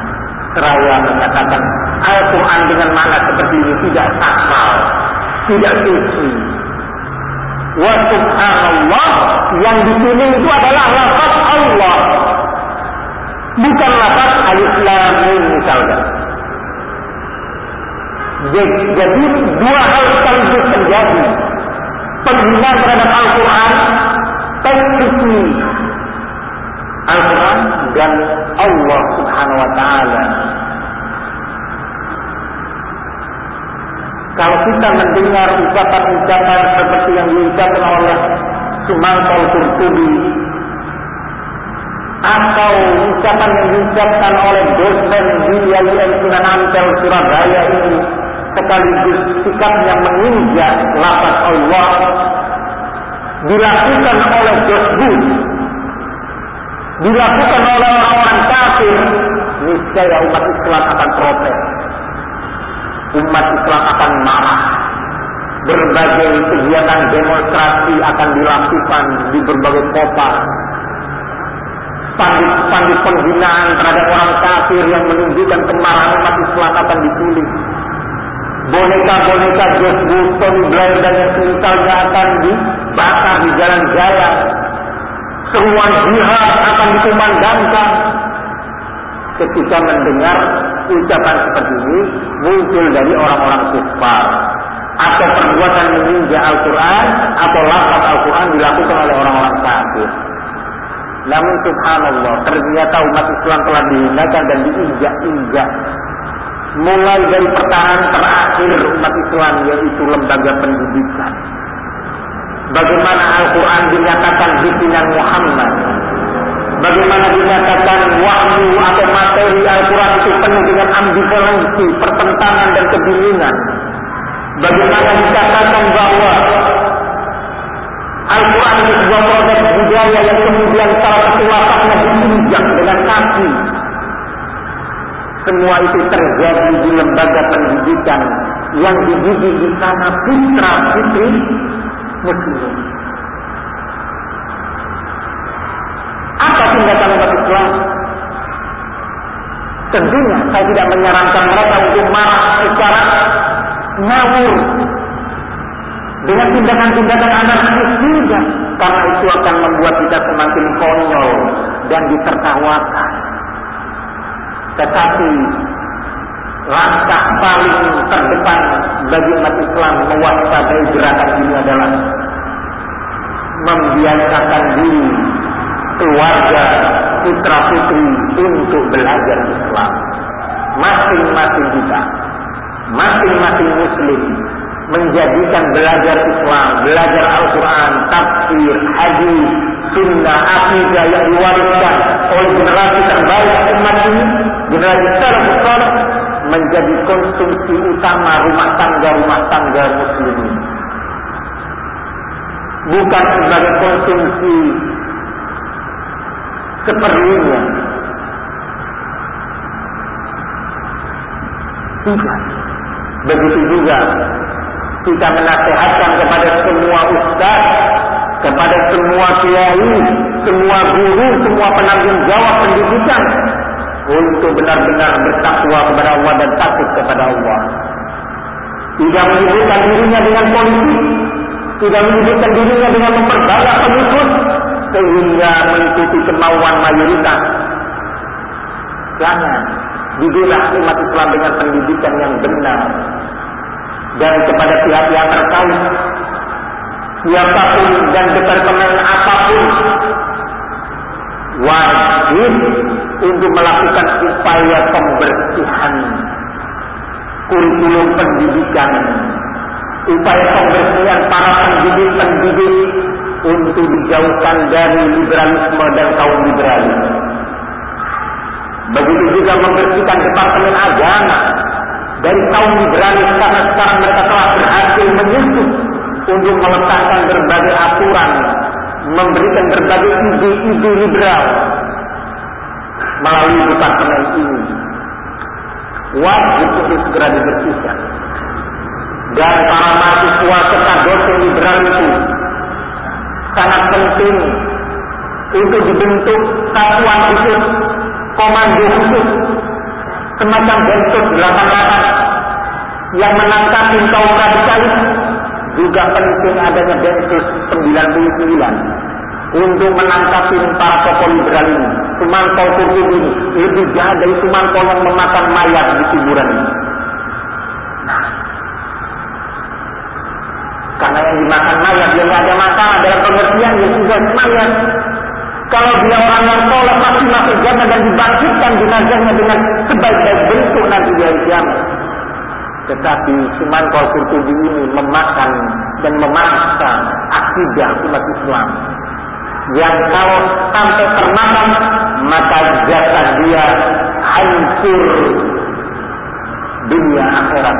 Seraya menyatakan Al-Quran dengan mana seperti ini tidak sakral, tidak suci. Wa subhanallah yang di sini itu adalah lafaz Allah. Bukan lafaz alif lam misalnya. Jadi dua hal sekaligus terjadi. Penghinaan terhadap Al-Quran, Al-Quran dan Allah Subhanahu Wa Taala. Kalau kita mendengar ucapan-ucapan seperti yang diucapkan oleh Sumantol Kurtubi atau ucapan yang diucapkan oleh dosen di YIN Sunan Ampel Surabaya ini sekaligus sikapnya menginjak lapas Allah dilakukan oleh Josbu, dilakukan oleh orang-orang kafir, niscaya umat Islam akan protes. Umat Islam akan marah. Berbagai kegiatan demonstrasi akan dilakukan di berbagai kota. Spanduk-spanduk penghinaan terhadap orang kafir yang menunjukkan kemarahan umat Islam akan ditulis. Boneka-boneka George Bush, Blair dan yang akan dibakar di jalan-jalan. Seruan jihad akan dikumandangkan ketika mendengar ucapan seperti ini muncul dari orang-orang kufar atau perbuatan meninjau Al-Quran atau lafaz Al-Quran dilakukan oleh orang-orang kafir. Namun subhanallah ternyata umat Islam telah dihinakan dan diinjak-injak mulai dari pertahanan terakhir umat Islam yaitu lembaga pendidikan. Bagaimana Al-Quran dinyatakan bikinan Muhammad Bagaimana dinyatakan wahyu atau materi Al-Quran itu penuh dengan ambivalensi, pertentangan dan kebingungan. Bagaimana dikatakan bahwa Al-Quran itu sebuah proses budaya yang kemudian salah satu lapaknya diinjak dengan kaki. Semua itu terjadi di lembaga pendidikan yang dididik di sana putra putri muslim. Apa tindakan umat Islam? Tentunya saya tidak menyarankan mereka untuk marah secara ngawur dengan tindakan-tindakan anarkis juga karena itu akan membuat kita semakin konyol dan ditertawakan. Tetapi langkah paling terdepan bagi umat Islam mewaspadai gerakan ini adalah membiasakan diri keluarga putra putri untuk belajar Islam. Masing-masing kita, masing-masing muslim menjadikan belajar Islam, belajar Al-Quran, tafsir, hadis, sunnah, akidah yang diwariskan oleh generasi terbaik umat ini, generasi salafus menjadi konsumsi utama rumah tangga rumah tangga muslimin. Bukan sebagai konsumsi seperlunya. Tidak. Begitu juga kita menasehatkan kepada semua ustaz, kepada semua kiai, semua guru, semua penanggung jawab pendidikan untuk benar-benar bertakwa kepada Allah dan takut kepada Allah. Tidak menyebutkan dirinya dengan politik, tidak menyebutkan dirinya dengan memperbanyak pengikut, sehingga mengikuti kemauan mayoritas. Jangan didilah umat Islam dengan pendidikan yang benar dan kepada pihak-pihak terkait siapa pun dan departemen apa pun wajib untuk melakukan upaya pembersihan kurikulum pendidikan upaya pembersihan para pendidik-pendidik untuk dijauhkan dari liberalisme dan kaum liberalis. Begitu juga membersihkan departemen agama dari kaum liberalis karena sekarang mereka telah berhasil menyusup untuk meletakkan berbagai aturan, memberikan berbagai ide-ide liberal melalui departemen ini. Wajib untuk segera dibersihkan. Dan para mahasiswa serta dosen liberal itu sangat penting untuk dibentuk satuan khusus, komando khusus, semacam bentuk 88 yang menangkap kaum radikalis juga penting adanya Densus 99 untuk menangkap para tokoh liberal ini. Sumantol Kurkub ini lebih jahat dari Sumantol yang memakan mayat di kuburan ini. Karena yang dimakan mayat dia nggak ada masalah dalam pengertian yang sudah mayat. Kalau dia orang yang soleh pasti masuk jannah dan dibangkitkan jenazahnya dengan sebaik-baik bentuk nanti di hari. Tetapi cuman kalau Qurtubi ini memakan dan memaksa akidah umat Islam yang kalau sampai termakan maka jasad dia hancur dunia akhirat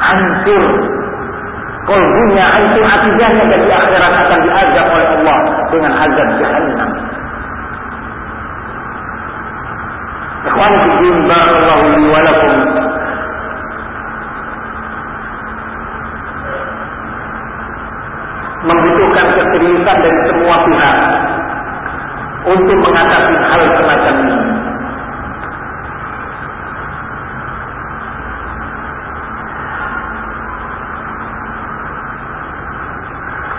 hancur Kolbunya hancur akidahnya dan di akhirat akan diajak oleh Allah dengan azab jahannam. Ikhwan fiddin barakallahu li wa lakum. Membutuhkan keseriusan dari semua pihak untuk mengatasi hal semacam ini.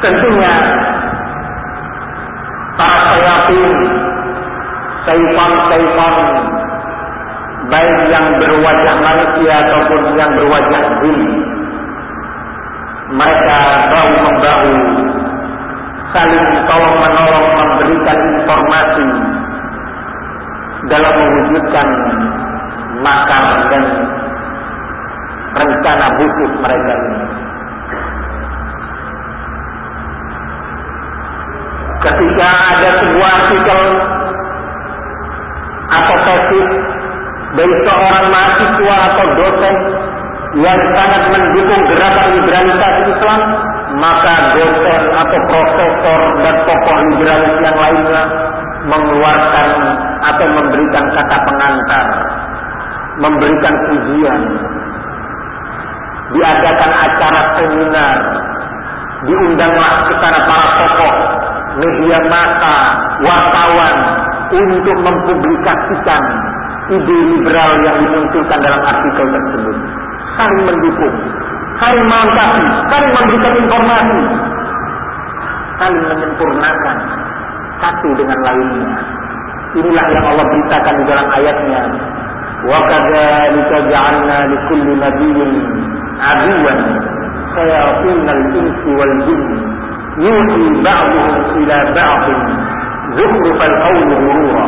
Tentunya para sayatin, syaitan-syaitan baik yang berwajah manusia ataupun yang berwajah jin mereka bahu membahu saling tolong menolong memberikan informasi dalam mewujudkan makar dan rencana busuk mereka ini. Ketika ada sebuah artikel atau tesis dari seorang mahasiswa atau dosen yang sangat mendukung gerakan liberalisasi Islam, maka dosen atau profesor dan tokoh liberalis yang lainnya mengeluarkan atau memberikan kata pengantar, memberikan pujian, diadakan acara seminar, diundanglah ke sana para tokoh, media massa, wartawan untuk mempublikasikan ide liberal yang dimunculkan dalam artikel tersebut. Saling mendukung, saling melengkapi, saling memberikan informasi, saling menyempurnakan satu dengan lainnya. Inilah yang Allah beritakan di dalam ayatnya. Wa kadzalika ja'alna likulli nabiyyin aduwan sayatinal insi wal jinni yuhi ba'dhum ila ba'dhin zukhrufal qawli ghurura.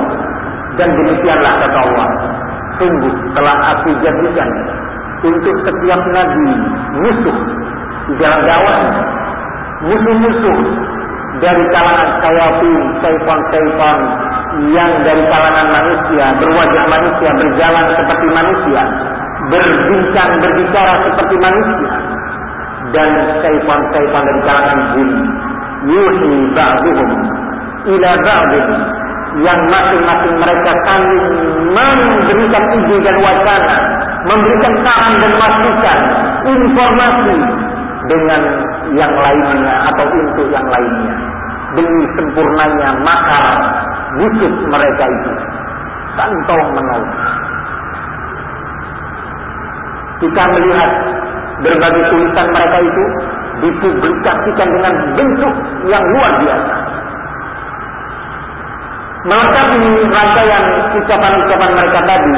Dan demikianlah kata Allah. Sungguh telah aku jadikan untuk setiap nabi musuh di dalam musuh-musuh dari kalangan syaitan, syaitan-syaitan yang dari kalangan manusia, berwajah manusia, berjalan seperti manusia, berbincang, berbicara seperti manusia, dan syaitan-syaitan dari kalangan jin. Yuhi ba'duhum ila ba'din yang masing-masing mereka saling memberikan ide dan wacana, memberikan saran dan masukan, informasi dengan yang lainnya atau untuk yang lainnya. Demi sempurnanya makar busuk mereka itu. Saling tolong menolong kita melihat berbagai tulisan mereka itu dipublikasikan dengan bentuk yang luar biasa. Melengkapi rangkaian ucapan-ucapan mereka tadi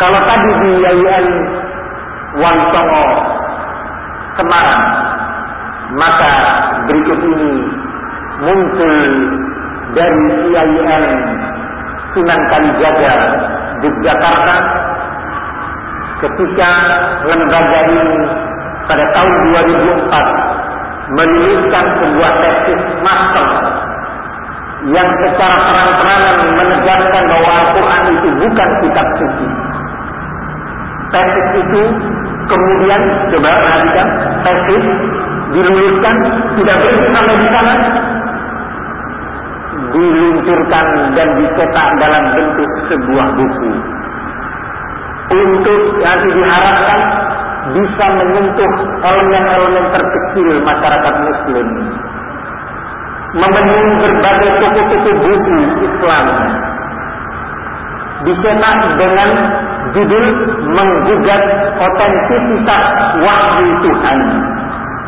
kalau tadi di IAIN Wansongo Semarang maka berikut ini muncul dari IAIN Sunan Kalijaga Yogyakarta ketika lembaga ini pada tahun 2004 menuliskan sebuah tesis master yang secara terang-terangan menegaskan bahwa Al-Quran itu bukan kitab suci. Tesis itu kemudian coba perhatikan tesis diluluskan tidak berhenti sampai di sana. Diluncurkan dan dicetak dalam bentuk sebuah buku. Untuk nanti diharapkan bisa menyentuh elemen-elemen terkecil masyarakat muslim. Memenuhi berbagai toko-toko buku Islam. Dicetak dengan judul menggugat otentisitas wahyu Tuhan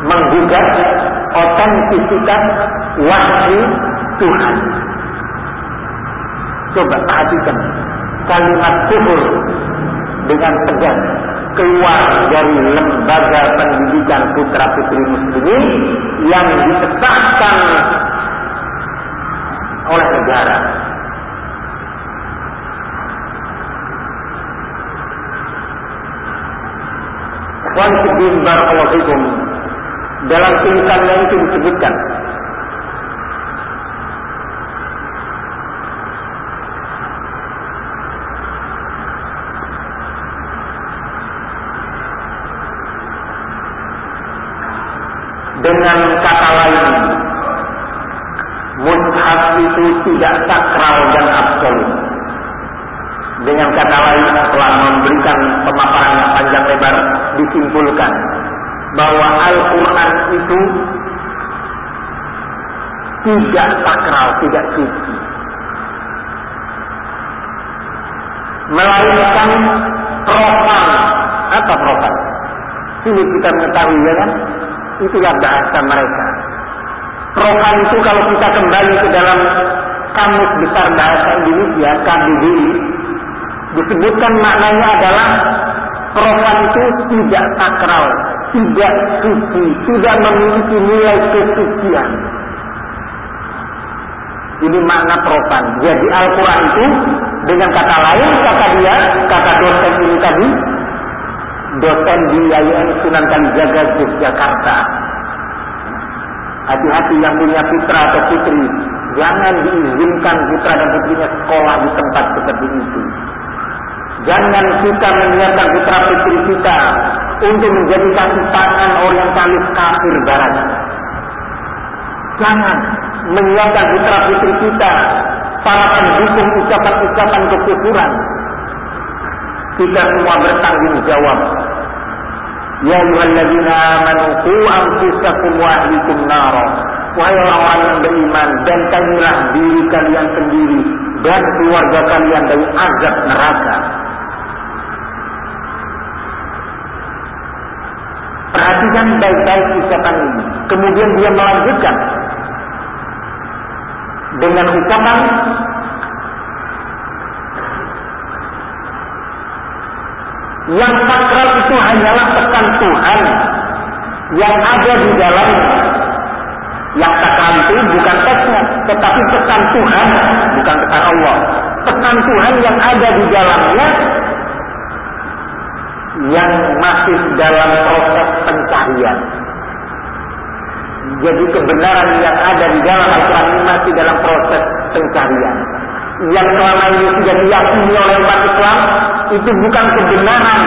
menggugat otentisitas wahyu Tuhan coba perhatikan kalimat kufur dengan tegas keluar dari lembaga pendidikan putra putri muslimin yang ditetapkan oleh negara. Ikhwan Fiddin Barakallahu Fikum dalam tulisannya itu disebutkan. Dengan kata lain mushaf itu tidak sakral dan absolut. Dengan kata lain setelah memberikan pemaparan panjang lebar disimpulkan bahwa Al-Quran itu tidak sakral, tidak suci. Melainkan profan. Apa profan? Ini kita mengetahui ya kan? Itulah bahasa mereka. Profan itu kalau kita kembali ke dalam kamus besar bahasa Indonesia, KBBI, disebutkan maknanya adalah profan itu tidak sakral, tidak suci, tidak memiliki nilai kesucian. Ini makna profan. Jadi Al-Quran itu dengan kata lain kata dia, kata dosen ini tadi, dosen di Yayasan Sunan Kalijaga Yogyakarta. Hati-hati yang punya putra atau putri, jangan diizinkan putra dan putrinya sekolah di tempat seperti itu. Jangan kita menyiapkan putra putri kita untuk menjadi kaki tangan orientalis kafir barat. Jangan menyiapkan putra putri kita para pendukung ucapan-ucapan kekufuran. Kita semua bertanggung jawab. Ya ayyuhalladzina amanu qu anfusakum wa ahlikum nara. Wahai orang-orang yang beriman, dan bentanglah diri kalian sendiri dan keluarga kalian dari azab neraka. Perhatikan baik-baik ucapan ini. Kemudian dia melanjutkan. Dengan ucapan yang sakral itu hanyalah pesan Tuhan yang ada di dalam yang sakral itu bukan teksnya tetapi pesan Tuhan bukan pesan Allah. Pesan Tuhan yang ada di dalamnya yang masih dalam proses pencarian jadi kebenaran yang ada di dalam Al-Quran ini masih dalam proses pencarian. Yang selama ini sudah diyakini oleh umat Islam itu bukan kebenaran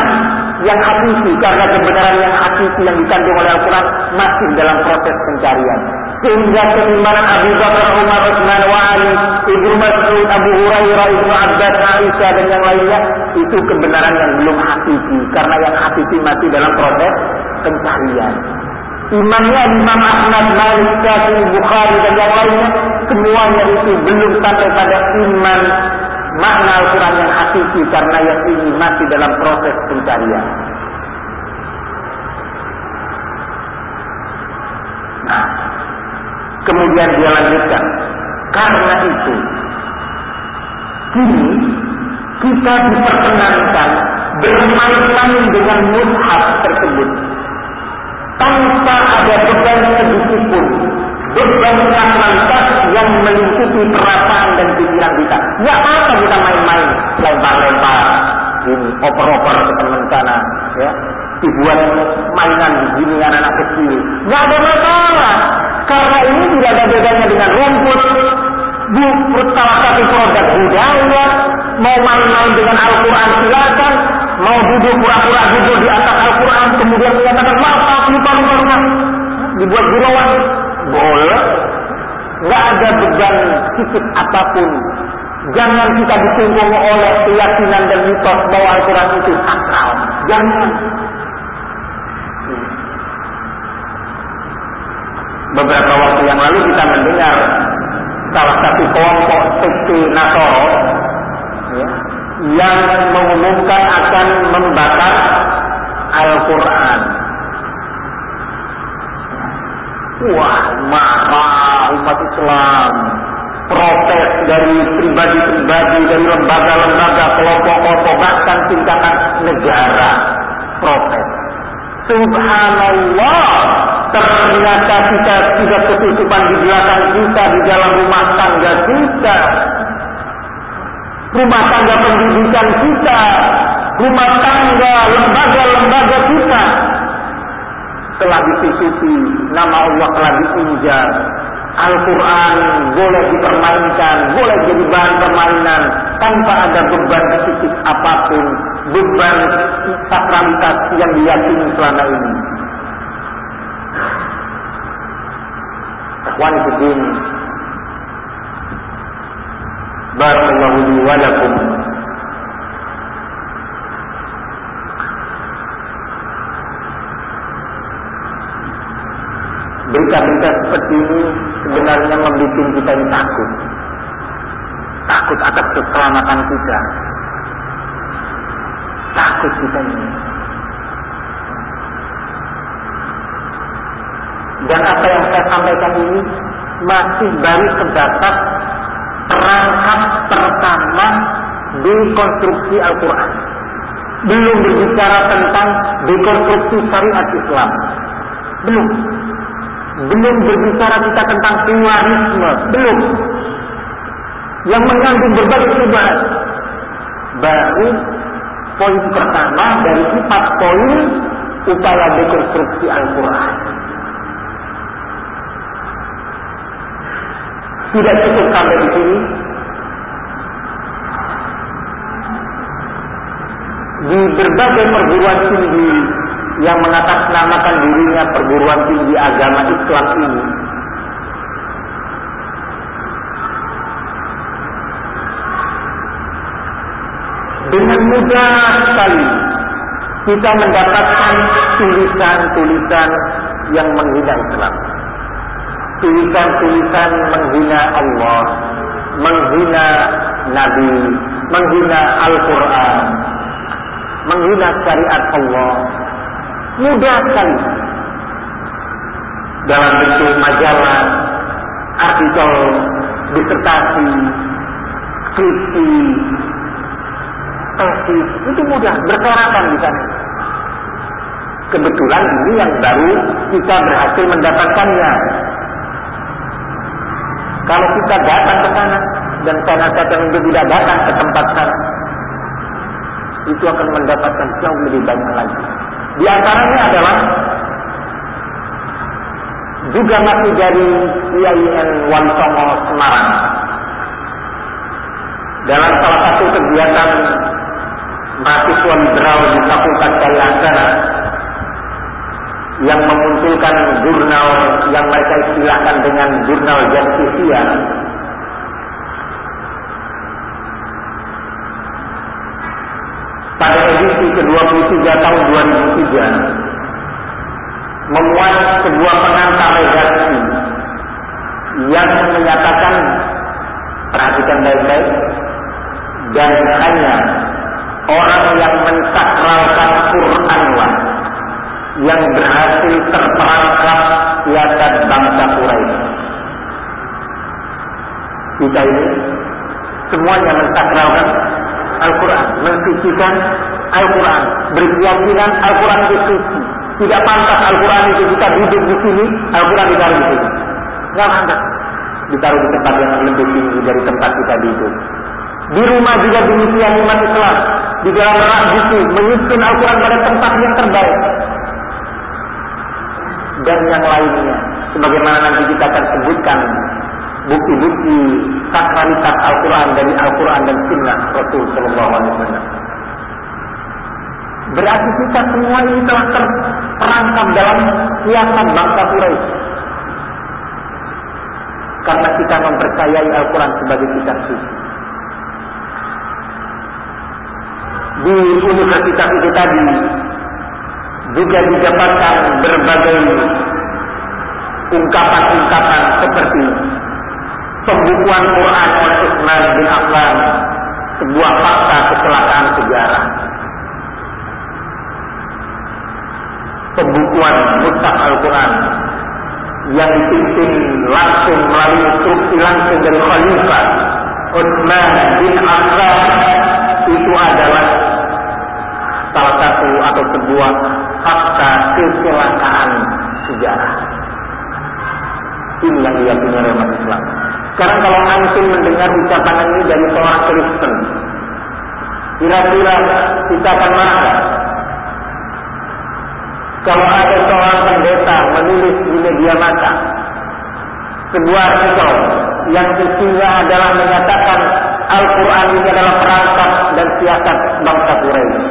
yang hakiki karena kebenaran yang hakiki yang dikandung oleh Al-Quran masih dalam proses pencarian. Sehingga keimanan Abu Bakar, Umar, Utsman, wa Ali, Ibnu Mas'ud, Abu Hurairah, Ibnu Abbas, Aisyah dan yang lainnya itu kebenaran yang belum hakiki karena yang hakiki masih dalam proses pencarian. Imamnya Imam Ahmad, Malik, Syafi'i, Bukhari dan yang lainnya semuanya itu belum sampai pada iman makna Al-Quran yang hakiki karena yang ini masih dalam proses pencarian. Nah, kemudian dia lanjutkan, karena itu kini kita diperkenankan bermain-main dengan mushaf tersebut tanpa ada beban sedikit pun beban lantas yang melingkupi perasaan dan pikiran kita. Ya apa kita main-main, lempar-lempar, ini oper-oper ke teman sana, ya, dibuat mainan di sini anak-anak kecil. Nggak ada masalah, karena ini tidak ada bedanya dengan rumput. Bu, salah satu produk budaya, mau main-main dengan Al-Quran silakan, mau duduk pura-pura duduk di atas Al-Quran, kemudian menyatakan maaf lupa lupa lupa dibuat gurauan boleh. Nggak ada beban sedikit apa pun. Jangan kita dikungkung oleh keyakinan dan mitos bahwa Al-Quran itu sakral. Jangan beberapa waktu yang lalu kita mendengar salah satu kelompok sekte Nasoro ya, yang mengumumkan akan membakar Al-Quran Wah, marah umat Islam. Protes dari pribadi-pribadi, dari lembaga-lembaga, kelompok-kelompok, bahkan tingkatan negara. Protes. Subhanallah, ternyata kita tidak ketutupan di belakang kita, di dalam rumah tangga kita. Rumah tangga pendidikan kita, rumah tangga, lembaga-lembaga kita telah ditutupi, nama Allah telah diinjak. Al-Quran boleh dipermainkan, boleh jadi bahan permainan tanpa ada beban sedikit apapun, beban sakralitas yang diyakini selama ini. Ikhwan Barakallahu li wa Berita-berita seperti ini sebenarnya membuat kita ini takut. Takut atas keselamatan kita. Takut kita ini. Dan apa yang saya sampaikan ini masih baru sebatas perangkat pertama dekonstruksi Al-Quran. Belum berbicara tentang dekonstruksi syariat Islam. Belum. Belum berbicara kita tentang pluralisme. Belum. Yang mengandung berbagai perubahan. Baru poin pertama dari empat poin upaya dekonstruksi Al-Quran. Tidak cukup sampai di sini. Di berbagai perguruan tinggi yang mengatasnamakan dirinya perguruan tinggi agama Islam ini, dengan mudah sekali kita mendapatkan tulisan-tulisan yang menghina Islam tulisan-tulisan menghina Allah, menghina Nabi, menghina Al-Quran, menghina syariat Allah. Mudah sekali. Dalam bentuk majalah, artikel, disertasi, skripsi, tesis, itu mudah, berserakan di sana. Kebetulan ini yang baru kita berhasil mendapatkannya kalau kita datang ke sana dan saya nasihatkan untuk tidak datang ke tempat sana, itu akan mendapatkan jauh lebih banyak lagi. Di antaranya adalah juga masih dari IAIN Wansomo Semarang. Dalam salah satu kegiatan mahasiswa liberal di Fakultas Syariah sana, yang memunculkan jurnal yang mereka istilahkan dengan jurnal Justisia pada edisi ke-23 tahun 2003 memuat sebuah pengantar redaksi yang menyatakan perhatikan baik-baik dan hanya orang yang mensakralkan Quranlah yang berhasil terperangkap siasat bangsa Quraisy. Kita ini semuanya mensakralkan Al-Quran, mensucikan Al-Quran, berkeyakinan Al-Quran itu suci. Tidak pantas Al-Quran itu kita duduk di sini, Al-Quran ditaruh di sini. Tidak pantas. Ditaruh di tempat yang lebih tinggi dari tempat kita duduk. Di rumah juga demikian umat Islam. Di dalam rak buku menyusun Al-Quran pada tempat yang terbaik dan yang lainnya. Sebagaimana nanti kita akan sebutkan bukti-bukti sakralitas Al-Quran dari Al-Quran dan Sunnah Rasul Shallallahu Alaihi Wasallam. Berarti kita semua ini telah terperangkap dalam siasat bangsa Quraisy. Karena kita mempercayai Al-Quran sebagai kitab suci. Di universitas itu tadi juga didapatkan berbagai ungkapan-ungkapan seperti pembukuan Quran oleh Ismail bin Affan sebuah fakta kecelakaan sejarah pembukuan Mustaf Al-Quran yang dipimpin langsung melalui instruksi langsung dari Khalifah Utsman bin Affan itu adalah salah satu atau sebuah fakta kecelakaan sejarah. Ini yang diyakini oleh umat Islam. Sekarang kalau antum mendengar ucapan ini dari seorang Kristen, kira-kira kita akan marah Kalau ada seorang pendeta menulis di media massa sebuah artikel yang isinya adalah menyatakan Al-Quran ini adalah perangkat dan siasat bangsa Quraisy.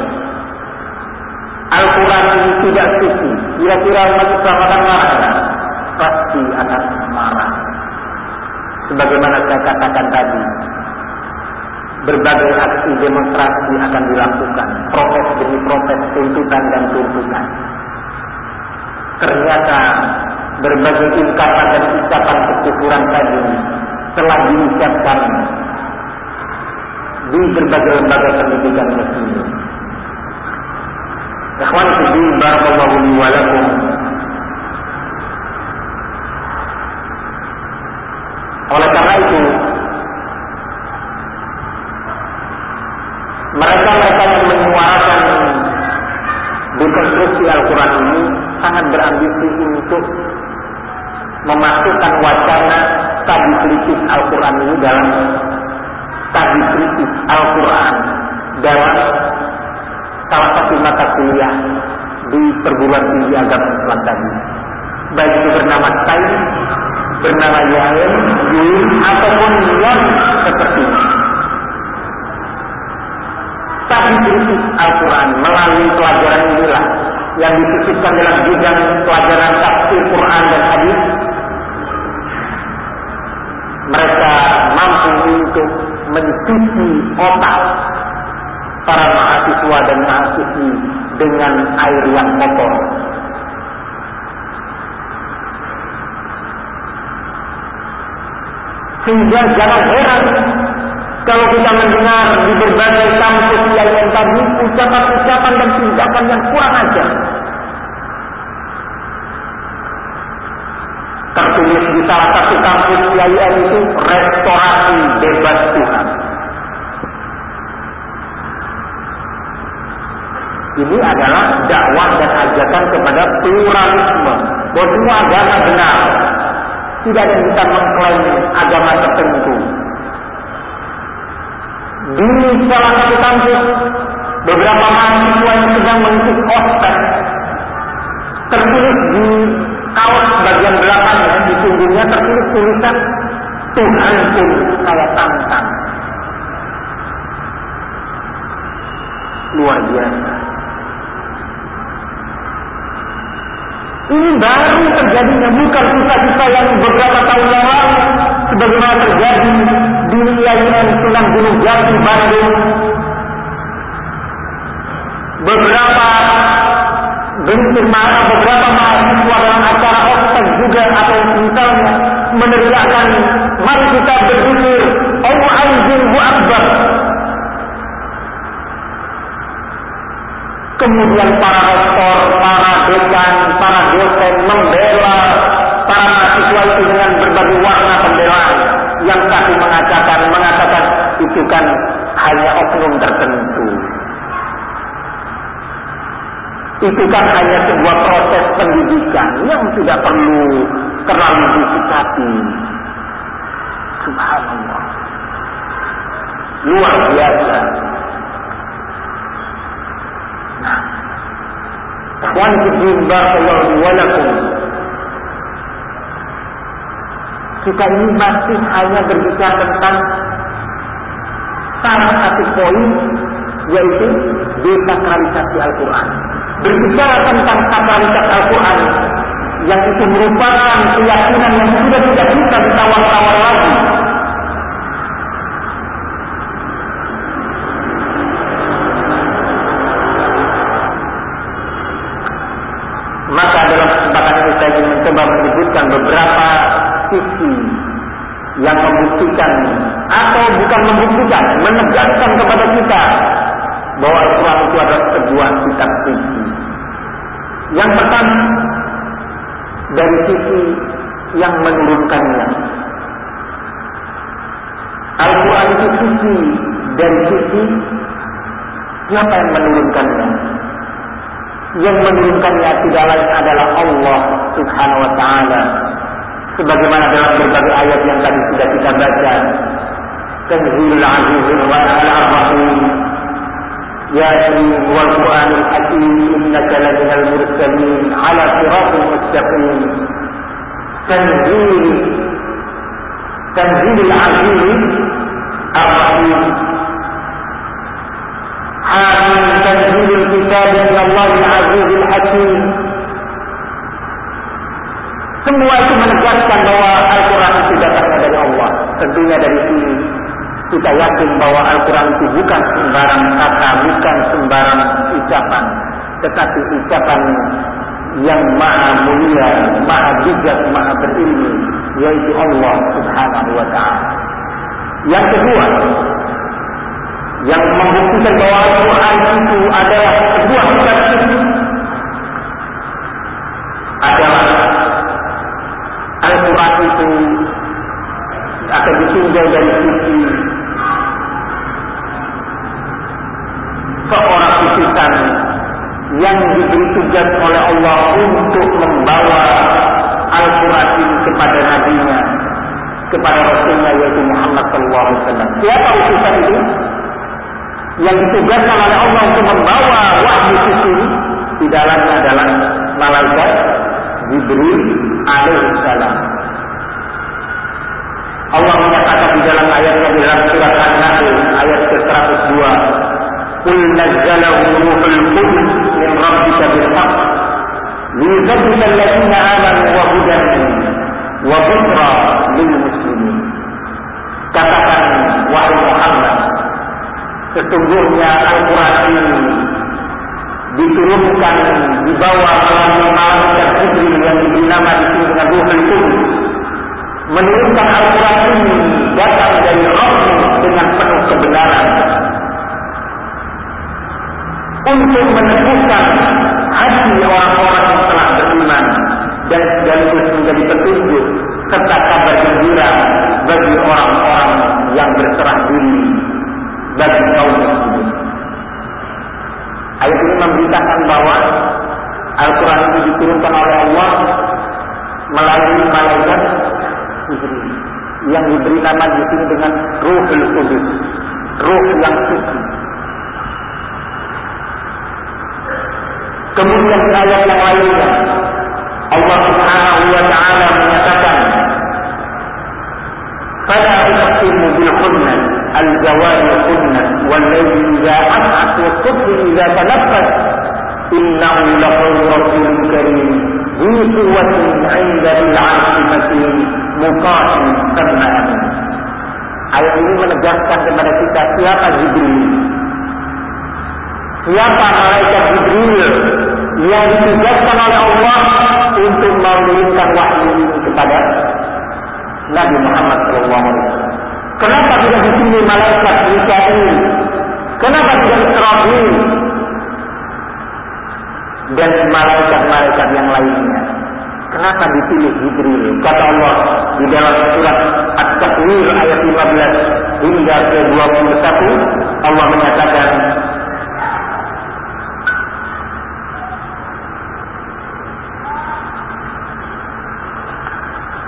Al-Quran ini tidak suci. Kira-kira Islam akan marah? Pasti akan marah. Sebagaimana saya katakan tadi, berbagai aksi demonstrasi akan dilakukan, protes demi protes, tuntutan dan tuntutan. Ternyata berbagai ungkapan dan ucapan kekufuran tadi telah diucapkan di berbagai lembaga pendidikan muslim. Ikhwan barakallahu wa lakum. Oleh karena itu, mereka-mereka yang menyuarakan dekonstruksi Al-Quran ini sangat berambisi untuk memasukkan wacana tadi kritis Al-Quran ini dalam tadi kritis Al-Quran dalam salah satu mata kuliah di perguruan tinggi agama Islam tadi. Baik itu bernama Sain, bernama Yael, Yul, ataupun seperti ini. Tadi kritis Al-Quran melalui pelajaran inilah yang disisipkan dalam bidang pelajaran tafsir Quran dan hadis mereka mampu untuk mencuci otak para mahasiswa dan mahasiswi dengan air yang kotor. Sehingga jangan heran kalau kita mendengar di berbagai kampus yang tadi ucapan-ucapan dan tindakan yang kurang ajar tertulis di salah satu kampus IAIN itu restorasi bebas Tuhan. Ini adalah dakwah dan ajakan kepada pluralisme. Bahwa semua agama benar. Tidak ada yang bisa mengklaim agama tertentu. Di salah satu kampus, beberapa mahasiswa yang sedang mengisi ospek tertulis di kaos bagian belakangnya di punggungnya tertulis tulisan Tuhan pun saya tantang. Luar biasa. Ini baru terjadinya bukan kisah-kisah yang beberapa tahun yang lalu sebagaimana terjadi di IAIN Sunan Gunung Jati Bandung. Beberapa gelintir marah beberapa mahasiswa dalam acara ospek juga atau misalnya meneriakkan mari kita berzikir Allah bu akbar kemudian para rektor, para dekan, itu kan hanya oknum tertentu itu kan hanya sebuah proses pendidikan yang tidak perlu terlalu disikapi. Subhanallah. Luar biasa. Nah. Ikhwan fiddin. Kita ini masih hanya berbicara tentang salah satu poin yaitu desakralisasi Al-Quran berbicara tentang sakralitas Al-Quran yang itu merupakan keyakinan yang sudah tidak bisa ditawar-tawar lagi. Yang pertama, dari sisi yang menurunkannya. Al-Quran itu suci dari sisi siapa yang menurunkannya. Yang menurunkannya tidak lain adalah Allah subhanahu wa ta'ala. Sebagaimana dalam berbagai ayat yang tadi sudah kita baca. Tanzilul Azizul Rahim ياسين والقرآن الحكيم إنك لمن المرسلين على صراط مستقيم. تنزيل تنزيل العزيز الرحيم. حامل تنزيل الكتاب من الله العزيز الحكيم. Semua itu menegaskan bahwa Al-Quran itu datangnya dari Allah. Tentunya dari sini Kita yakin bahwa Al-Quran itu bukan sembarang kata, bukan sembarang ucapan, tetapi ucapan yang maha mulia, maha bijak, maha berilmu, yaitu Allah Subhanahu wa Ta'ala. Yang kedua, yang membuktikan bahwa Al-Quran itu adalah sebuah kitab adalah Al-Quran itu akan ditinjau dari sisi seorang titisan yang diberi tugas oleh Allah untuk membawa Al-Quran kepada Nabi-Nya, kepada Rasulnya yaitu Muhammad SAW. Siapa utusan itu? Yang ditugaskan oleh Allah untuk membawa wahyu suci di dalamnya adalah malaikat Jibril alaihissalam. Allah menyatakan di dalam ayatnya di dalam surat An-Nahl ayat ke-102 قل نزله روح القدس من ربك بالحق ليثبت الذين آمنوا وهدى وبشرى للمسلمين katakan wahai Muhammad sesungguhnya Al-Quran ini diturunkan di bawah melalui malaikat Jibril yang diberi nama di sini dengan Ruhul Kudus menurunkan Al-Quran ini datang dari Rabb dengan penuh kebenaran untuk meneguhkan hati orang-orang yang telah beriman dan sekaligus menjadi petunjuk serta kabar gembira bagi orang-orang yang berserah diri bagi kaum muslimin. Ayat ini memberitakan bahwa Al-Quran itu diturunkan oleh Allah melalui malaikat yang diberi nama di sini dengan Ruhul Kudus, Ruh yang suci. Kemudian di ayat yang lainnya Allah Subhanahu wa taala menyatakan Fala uqsimu bil khunnah al jawari khunnah wal layli idza as'as wa subhi idza tanaffas innahu laqawlu rasulun karim ذي قوة عند ذي العرش ثم أمين Ayat ini menegaskan kepada kita siapa Jibril. Siapa malaikat Jibril yang ditugaskan oleh Allah untuk memberikan wahyu kepada Nabi Muhammad SAW. Kenapa tidak di sini malaikat Mikail? Kenapa tidak Israfil? Dan malaikat-malaikat yang lainnya. Kenapa dipilih Jibril? Kata Allah di dalam surat At-Takwir ayat 15 hingga ke 21 Allah menyatakan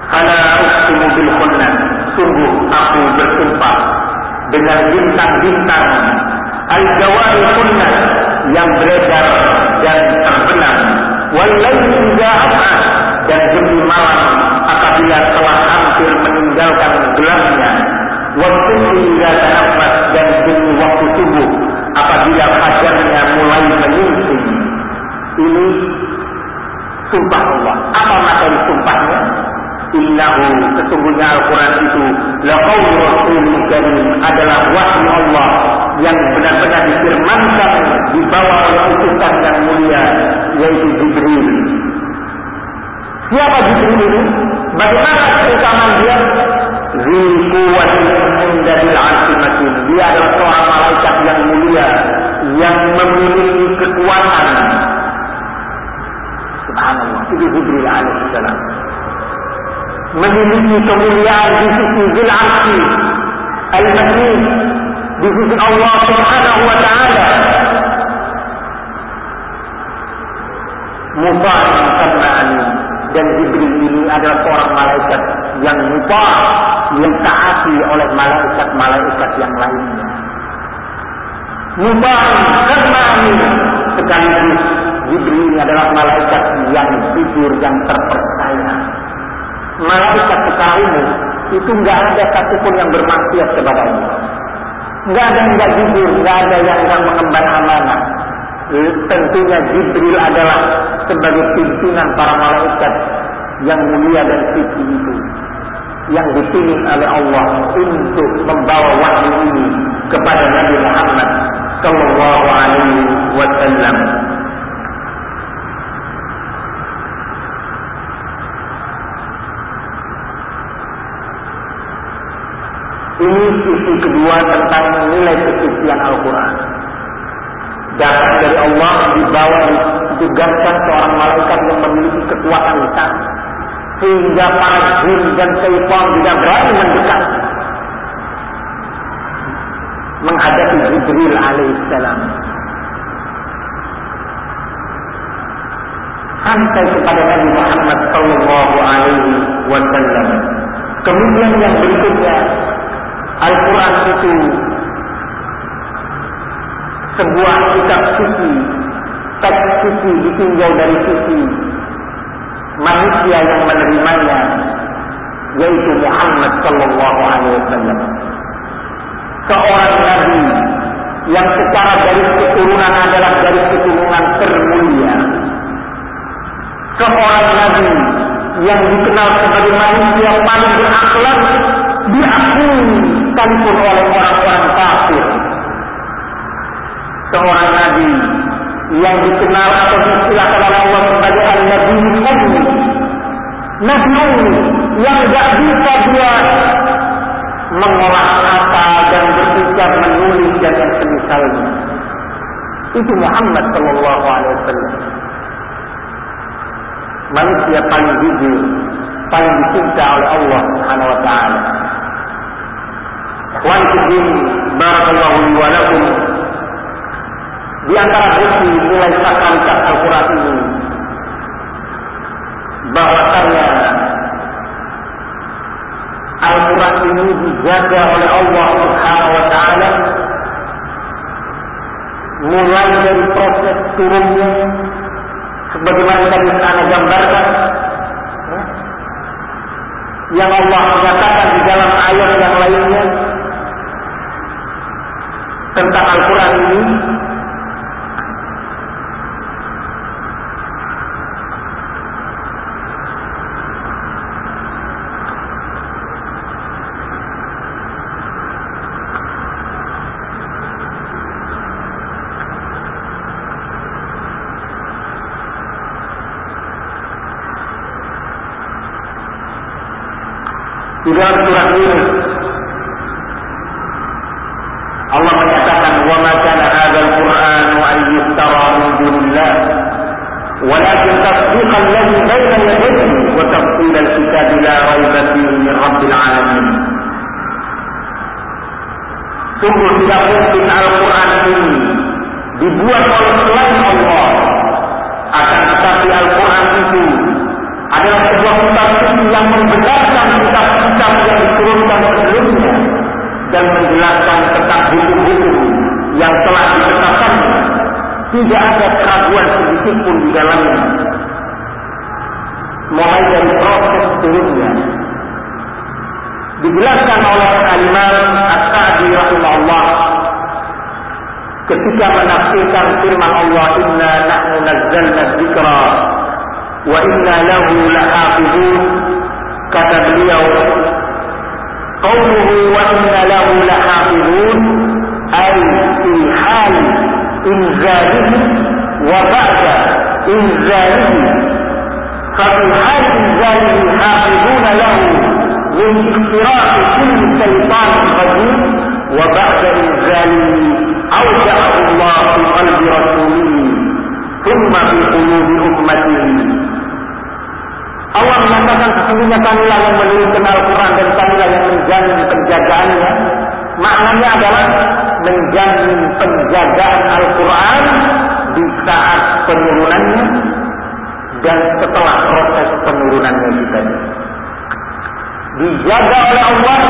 Fala uqsimu bil khunnas. Sungguh aku bersumpah dengan bintang-bintang al-jawari yang beredar dan terbenam. Wallahi as'as dan demi malam apabila telah hampir meninggalkan gelapnya. Waktu hingga tanaffas dan demi waktu subuh apabila fajarnya mulai menyingsing. Ini sumpah Allah. Apa materi sumpahnya? Innahu sesungguhnya Al-Quran itu laqawlu Rasulul Karim adalah wahyu Allah yang benar-benar difirmankan dibawa oleh utusan yang mulia yaitu Jibril. Siapa Jibril ini? Bagaimana keutamaan dia? Zikuwatin indadil arsimatin. Dia adalah seorang malaikat yang mulia yang memiliki kekuatan. Subhanallah. Itu Jibril alaihissalam memiliki kemuliaan di sisi Zul Al-Majid di sisi Allah Subhanahu wa taala. Mubah karena dan Jibril ini adalah seorang malaikat yang mubah yang taati oleh malaikat-malaikat yang lainnya. Mubah karena sekaligus Jibril ini adalah malaikat yang jujur yang terpercaya malaikat secara umum itu nggak ada satupun yang bermaksiat kepada Allah. Nggak ada yang nggak jujur, nggak ada yang nggak mengemban amanah. Tentunya Jibril adalah sebagai pimpinan para malaikat yang mulia dan suci itu. yang dipilih oleh Allah untuk membawa wahyu ini kepada Nabi Muhammad sallallahu alaihi wasallam. Ini sisi kedua tentang nilai kesucian Al-Quran. Datang dari Allah dibawa ditugaskan seorang malaikat yang memiliki kekuatan lisan sehingga para jin dan syaitan tidak berani mendekat menghadapi Jibril alaihissalam. Sampai kepada Nabi Muhammad sallallahu alaihi wasallam. Kemudian yang berikutnya Al-Quran itu sebuah kitab suci, teks suci ditinjau dari sisi manusia yang menerimanya, yaitu Muhammad Sallallahu Alaihi Wasallam. Seorang nabi yang secara garis keturunan adalah garis keturunan termulia. Seorang nabi yang dikenal sebagai manusia paling berakhlak diakui sekalipun oleh orang-orang kafir. Seorang nabi yang dikenal atau distilahkan oleh Allah sebagai Al-Nabi Ummi. Nabi Ummi yang gak bisa dia mengolah kata dan berbicara menulis dan yang semisalnya. Itu Muhammad Sallallahu Alaihi Wasallam. Manusia paling jujur, paling dicinta oleh Allah Subhanahu Wa Taala. Fiddin, Barakallahu li wa lakum. Di antara bukti mulai sakalitas Al-Quran ini bahwasanya Al-Quran ini dijaga oleh Allah Subhanahu wa taala mulai dari proses turunnya sebagaimana tadi saya gambarkan ya, yang Allah menyatakan di dalam ayat yang lainnya tentang Al-Quran ini ولكن تصديق الذي بين يديه وتفصيل الكتاب لا ريب فيه من رب العالمين Sungguh tidak mungkin Al-Quran ini dibuat oleh selain Allah. Akan tetapi Al-Quran itu adalah sebuah kitab yang membenarkan Tidak ada keraguan sedikit pun di dalamnya. Mulai dari proses turunnya. Dijelaskan oleh Al-Imam As-Sa'di rahimahullah ketika menafsirkan firman Allah Inna nahnu nazzalna dzikra wa inna lahu lahafizun kata beliau qawluhu wa inna lahu lahafizun ay wa ba'da inzalihi ففي حال إنزاله حافظون له من اختراق كل شيطان رجيم وبعد إنزاله أودعه الله في قلب رسوله ثم في قلوب أمته Allah menyatakan sesungguhnya kamilah yang menurunkan Al-Quran dan kamilah yang menjamin penjagaannya. Maknanya adalah menjamin penjagaan Al-Quran di saat penurunannya dan setelah proses penurunannya juga. Dijaga oleh Allah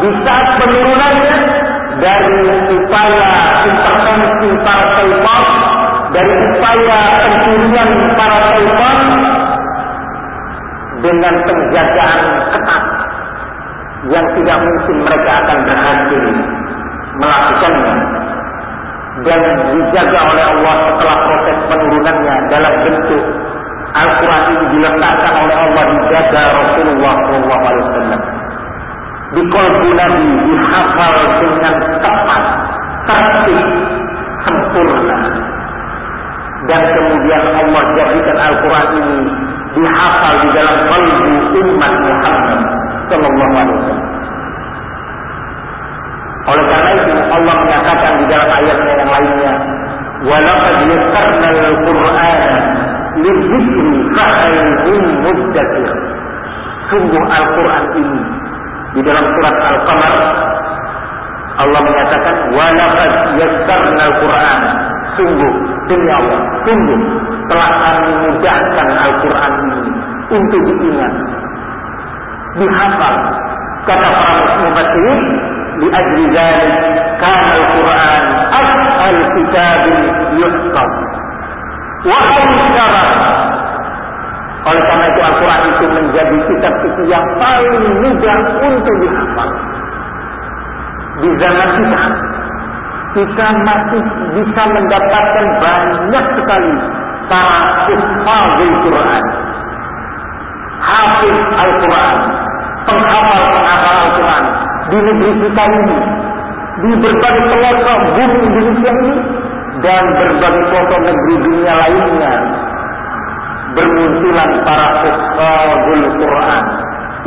di saat penurunannya dari upaya intervensi para syaitan, dari upaya pencurian para syaitan, dengan penjagaan ketat yang tidak mungkin mereka akan berhasil melakukannya dan dijaga oleh Allah setelah proses penurunannya dalam bentuk Al-Quran ini diletakkan oleh Allah dijaga Rasulullah SAW di kolbu Nabi dihafal dengan tepat, tertib, sempurna. Dan kemudian Allah jadikan Al-Quran ini dihafal di dalam kalbu umat Muhammad Sallallahu Alaihi Wasallam. Oleh karena itu Allah menyatakan di dalam ayatnya yang lainnya, "Walaqad yassarna al-Qur'ana lidzikri fahal min muddakir." Sungguh Al-Quran ini di dalam surat Al-Qamar Allah menyatakan walaqad yassarna al-Qur'an sungguh demi Allah sungguh telah kami mudahkan Al-Qur'an ini untuk diingat dihafal kata para mufassirin dzalik kana al-Qur'an asal kitab yuhfaz wa awsara oleh karena itu Al-Quran itu menjadi kitab suci yang paling mudah untuk dihafal. Di zaman kita, kita masih bisa mendapatkan banyak sekali para hafal Quran. Hafiz Al-Quran, penghafal-penghafal Al-Quran di negeri kita ini, di berbagai pelosok bumi Indonesia ini, dan berbagai pelosok negeri dunia lainnya bermunculan para hufazul Quran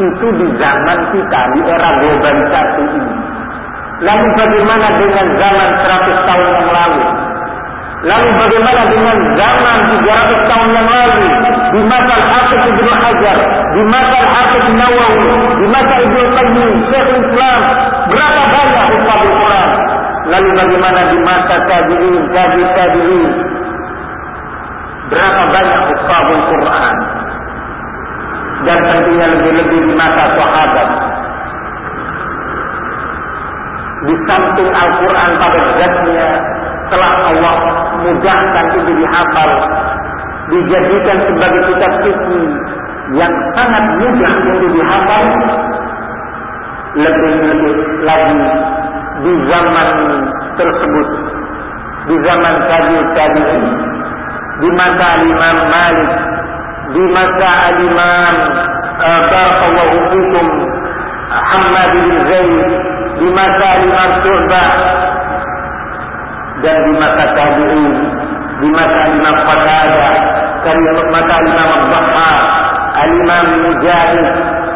itu di zaman kita di era globalisasi ini. Lalu bagaimana dengan zaman 100 tahun yang lalu? Lalu bagaimana dengan zaman 300 tahun yang lalu? Di masa Al-Hafiz Ibnu Hajar, di masa Al-Hafiz Nawawi, di masa Ibnu Qayyim, Syekh Islam, berapa banyak hufazul Quran? Lalu bagaimana di masa tabi'in, tabi' tabi'in, Berapa banyak hufazul Quran dan tentunya lebih-lebih di masa sahabat. Di samping Al-Quran pada zatnya telah Allah mudahkan itu dihafal, dijadikan sebagai kitab suci yang sangat mudah untuk dihafal, lebih-lebih lagi di zaman tersebut, di zaman tabi'in di masa Imam Malik, di masa Imam uh, Barakallahu Fikum Hamad bin Zaid, di masa Imam Syu'bah dan di masa Tabi'in, di masa Imam Qatadah, di masa Imam Al-Bahar, Al-Imam Mujahid,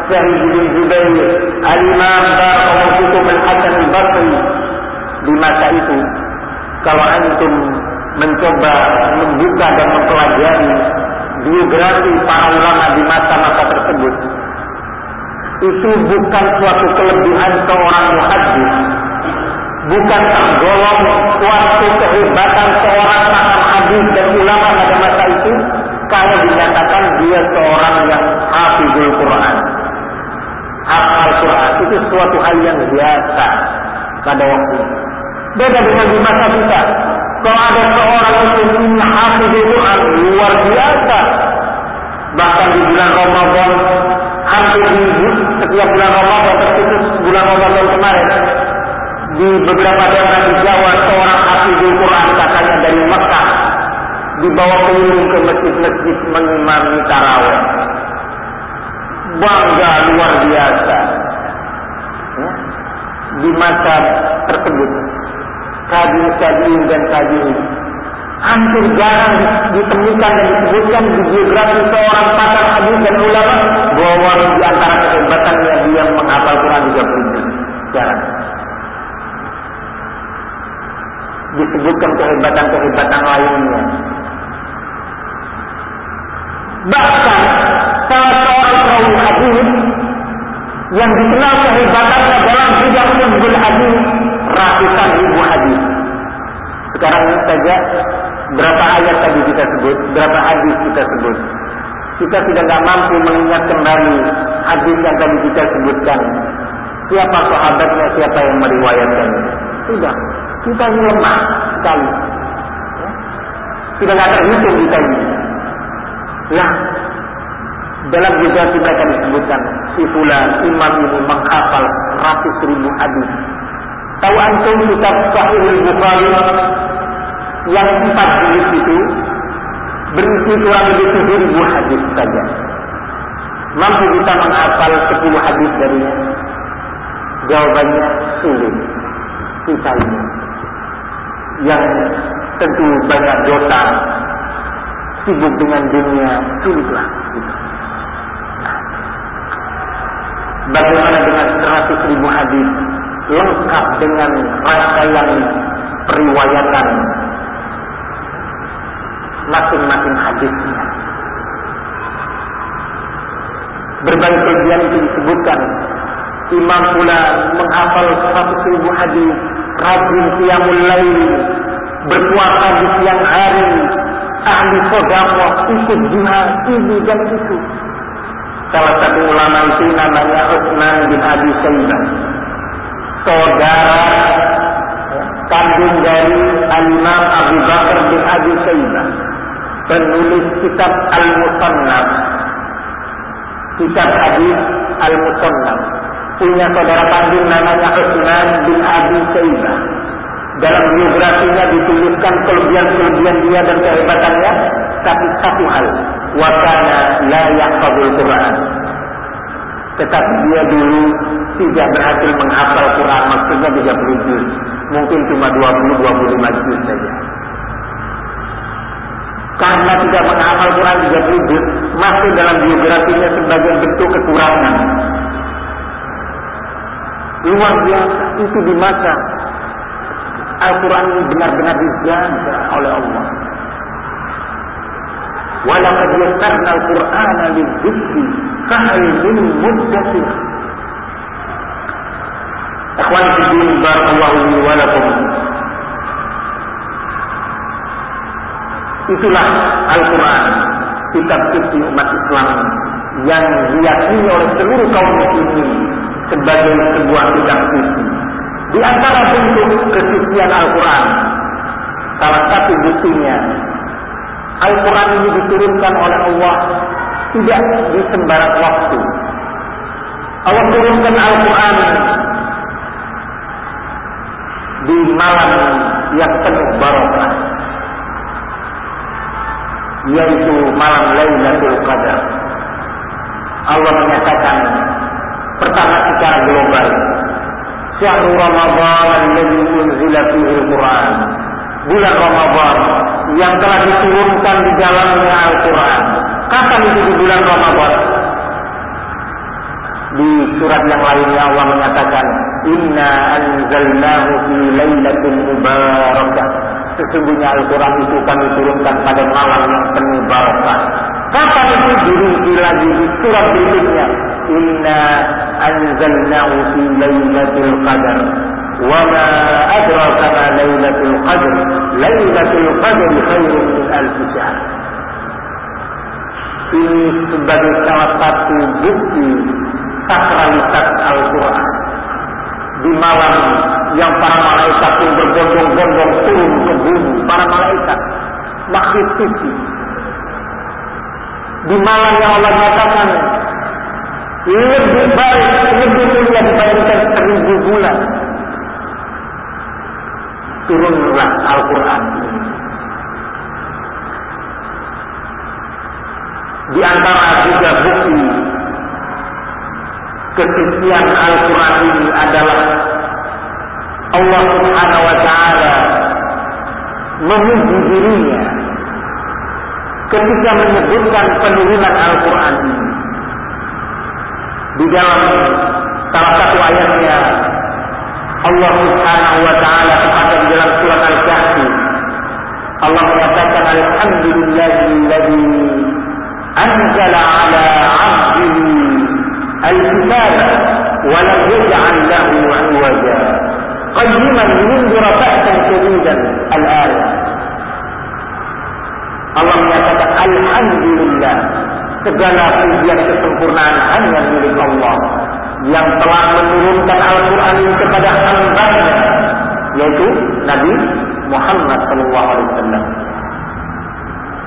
Sa'id bin Zubair, Al-Imam Barakallahu Fikum Al-Hasan Al-Basri. Di masa itu, kalau antum mencoba membuka dan mempelajari biografi para ulama di masa-masa tersebut itu bukan suatu kelebihan seorang muhaddis bukan tergolong suatu kehebatan seorang hadis dan ulama pada masa itu kalau dinyatakan dia seorang yang hafizul Quran hafal Quran itu suatu hal yang biasa pada waktu beda dengan di masa kita kalau ada seorang muslim ini hafiz Quran luar biasa. Bahkan di bulan Ramadan hampir di setiap bulan Ramadan terkhusus bulan Ramadan kemarin di beberapa daerah di Jawa seorang hafiz Quran katanya dari Mekah dibawa keliling ke masjid-masjid mengimami tarawih. Bangga luar biasa. Ya. Di masa tersebut tabi'in dan tabi'in. Hampir jarang ditemukan dan disebutkan di biografi seorang pakar hadis dan ulama bahwa di antara kehebatannya dia menghafal Quran juga punya. Jarang. Disebutkan kehebatan-kehebatan lainnya. Bahkan salah seorang perawi hadis yang dikenal kehebatannya dalam bidang ilmu hadis ratusan ribu hadis. Sekarang saja berapa ayat tadi kita sebut, berapa hadis kita sebut. Kita sudah tidak mampu mengingat kembali hadis yang tadi kita sebutkan. Siapa sahabatnya, siapa yang meriwayatkan. Sudah, kita ini lemah sekali. Ya. Sudah tidak terhitung kita ini. Lah, dalam biografi mereka disebutkan si fulan imam ini menghafal ratus ribu hadis Tahu antum kitab Sahih Bukhari yang empat jilid itu berisi kurang lebih tujuh ribu hadis saja. Mampu kita menghafal sepuluh hadis darinya? Jawabannya sulit. Ini yang tentu banyak dosa, sibuk dengan dunia, sulitlah. Gitu. Bagaimana dengan seratus ribu hadis lengkap dengan rangkaian periwayatan masing-masing hadisnya. Berbagai kelebihan itu disebutkan. Imam pula menghafal seratus ribu hadis, rajin qiyamul lail, berpuasa di siang hari, ahli sodakoh, ikut jihad, ini dan itu. Salah satu ulama itu namanya Utsman bin Abi Sayyid. Saudara kandung dari Imam Abu Bakar bin Abi Sayyid. Penulis kitab Al-Musannaf. Kitab hadis Al-Musannaf. Punya saudara kandung namanya Utsman bin Abi Sayyid. Dalam biografinya dituliskan kelebihan-kelebihan dia dan kehebatannya, tapi satu hal, wakana la yahfazul Quran. Tetapi dia dulu tidak berhasil menghafal Quran, maksudnya 30 juz. Mungkin cuma 20-25 juz saja. Karena tidak menghafal Quran 30 juz, masuk dalam biografinya sebagai bentuk kekurangan. Luar biasa, itu di masa Al-Quran ini benar-benar dijaga oleh Allah. Walaqad yassarna al-Qur'ana lidzikri fahal min muddakir. Ikhwan fillah barakallahu li wa lakum. Itulah Al-Quran, kitab suci umat Islam yang diyakini oleh seluruh kaum muslimin sebagai sebuah kitab suci. Di antara bentuk kesucian Al-Quran, salah satu buktinya Al-Quran ini diturunkan oleh Allah tidak di sembarang waktu. Allah turunkan Al-Quran di malam yang penuh barokah, yaitu malam Lailatul Qadar. Allah menyatakan pertama secara global, Syahrul Ramadan alladzi unzila fihi Al-Quran. Bulan Ramadan yang telah diturunkan di dalamnya Al-Quran. Kapan itu di bulan Ramadan? Di surat yang lainnya Allah menyatakan, Inna anzalnahu fi laylatin mubarakah. Sesungguhnya Al-Quran itu kami turunkan pada malam yang penuh barakah. Kapan itu dirinci lagi di surat berikutnya? Inna anzalnahu fi laylatil qadar. وما أدرك ما ليلة القدر ليلة القدر خير من ألف شهر ini sebagai salah satu bukti sakralitas Al-Quran di malam yang para malaikat pun berbondong-bondong turun ke bumi para malaikat makhluk suci di malam yang Allah nyatakan lebih baik lebih mulia dibandingkan seribu bulan turunlah Al-Quran Di antara juga bukti kesucian Al-Quran ini adalah Allah Subhanahu wa Ta'ala memuji dirinya ketika menyebutkan penurunan Al-Quran ini. Di dalam salah satu ayatnya Allah Subhanahu wa taala kepada di dalam surat Al-Kahfi Allah menyatakan alhamdulillahilladzi anzala ala 'abdihi al-kitab wa lam yaj'al lahu 'iwaja qayyiman yunzira ba'san shadidan al-ayah Allah menyatakan alhamdulillah segala pujian kesempurnaan hanya milik Allah yang telah menurunkan Al-Quran kepada hambanya yaitu Nabi Muhammad Sallallahu Alaihi Wasallam.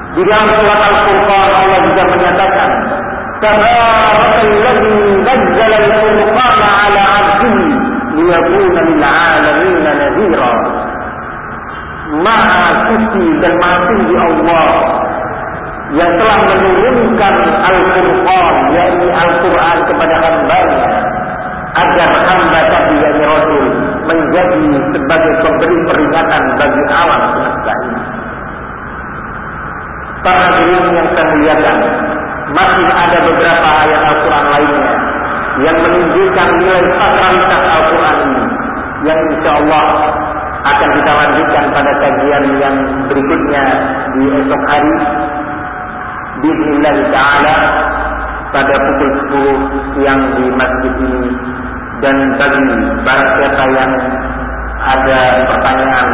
Di dalam surat Al-Furqan Allah juga menyatakan Tabarakalladzi nazzala al-Furqana ala 'abdihi liyakuna lil 'alamin nadhira. Maha suci dan maha tinggi Allah yang telah menurunkan Al-Furqan yakni Al-Quran kepada hambanya agar hamba tadi yakni Rasul menjadi sebagai pemberi peringatan bagi alam semesta ini. Para hadirin yang saya muliakan, masih ada beberapa ayat Al-Quran lainnya yang menunjukkan nilai sakralitas Al-Quran ini yang insya Allah akan kita lanjutkan pada kajian yang berikutnya di esok hari Bismillah Ta'ala pada pukul 10 siang di masjid ini. Dan bagi barang siapa yang ada pertanyaan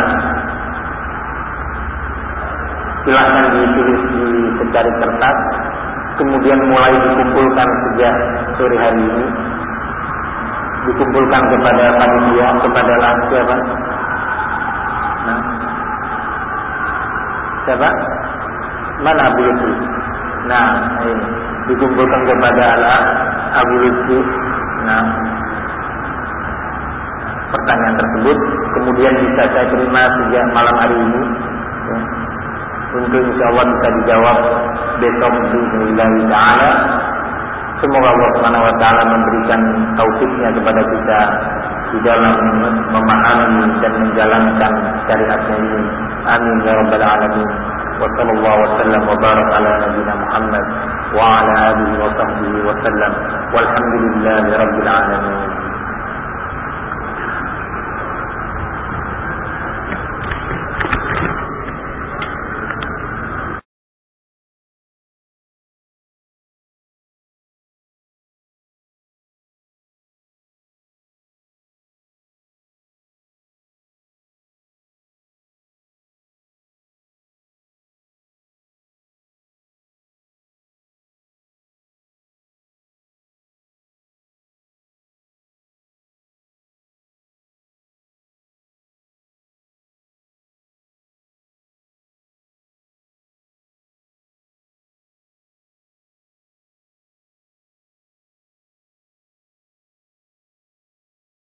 silahkan ditulis di secari kertas. Kemudian mulai dikumpulkan sejak sore hari ini. Dikumpulkan kepada panitia kepada siapa? Nah. Siapa? Mana Lutfi nah ini dikumpulkan kepada Allah Abu Lutfi nah. Pertanyaan tersebut kemudian bisa saya terima sejak malam hari ini. Ya. untuk insya Allah bisa dijawab besok Bismillah Ta'ala. Semoga Allah Subhanahu Wa Ta'ala memberikan taufiknya kepada kita di dalam memahami dan menjalankan syariatnya ini. Amin ya rabbal alamin wa sallallahu wa sallam wa barak ala nabiyyina Muhammad wa ala alihi wa sahbihi wa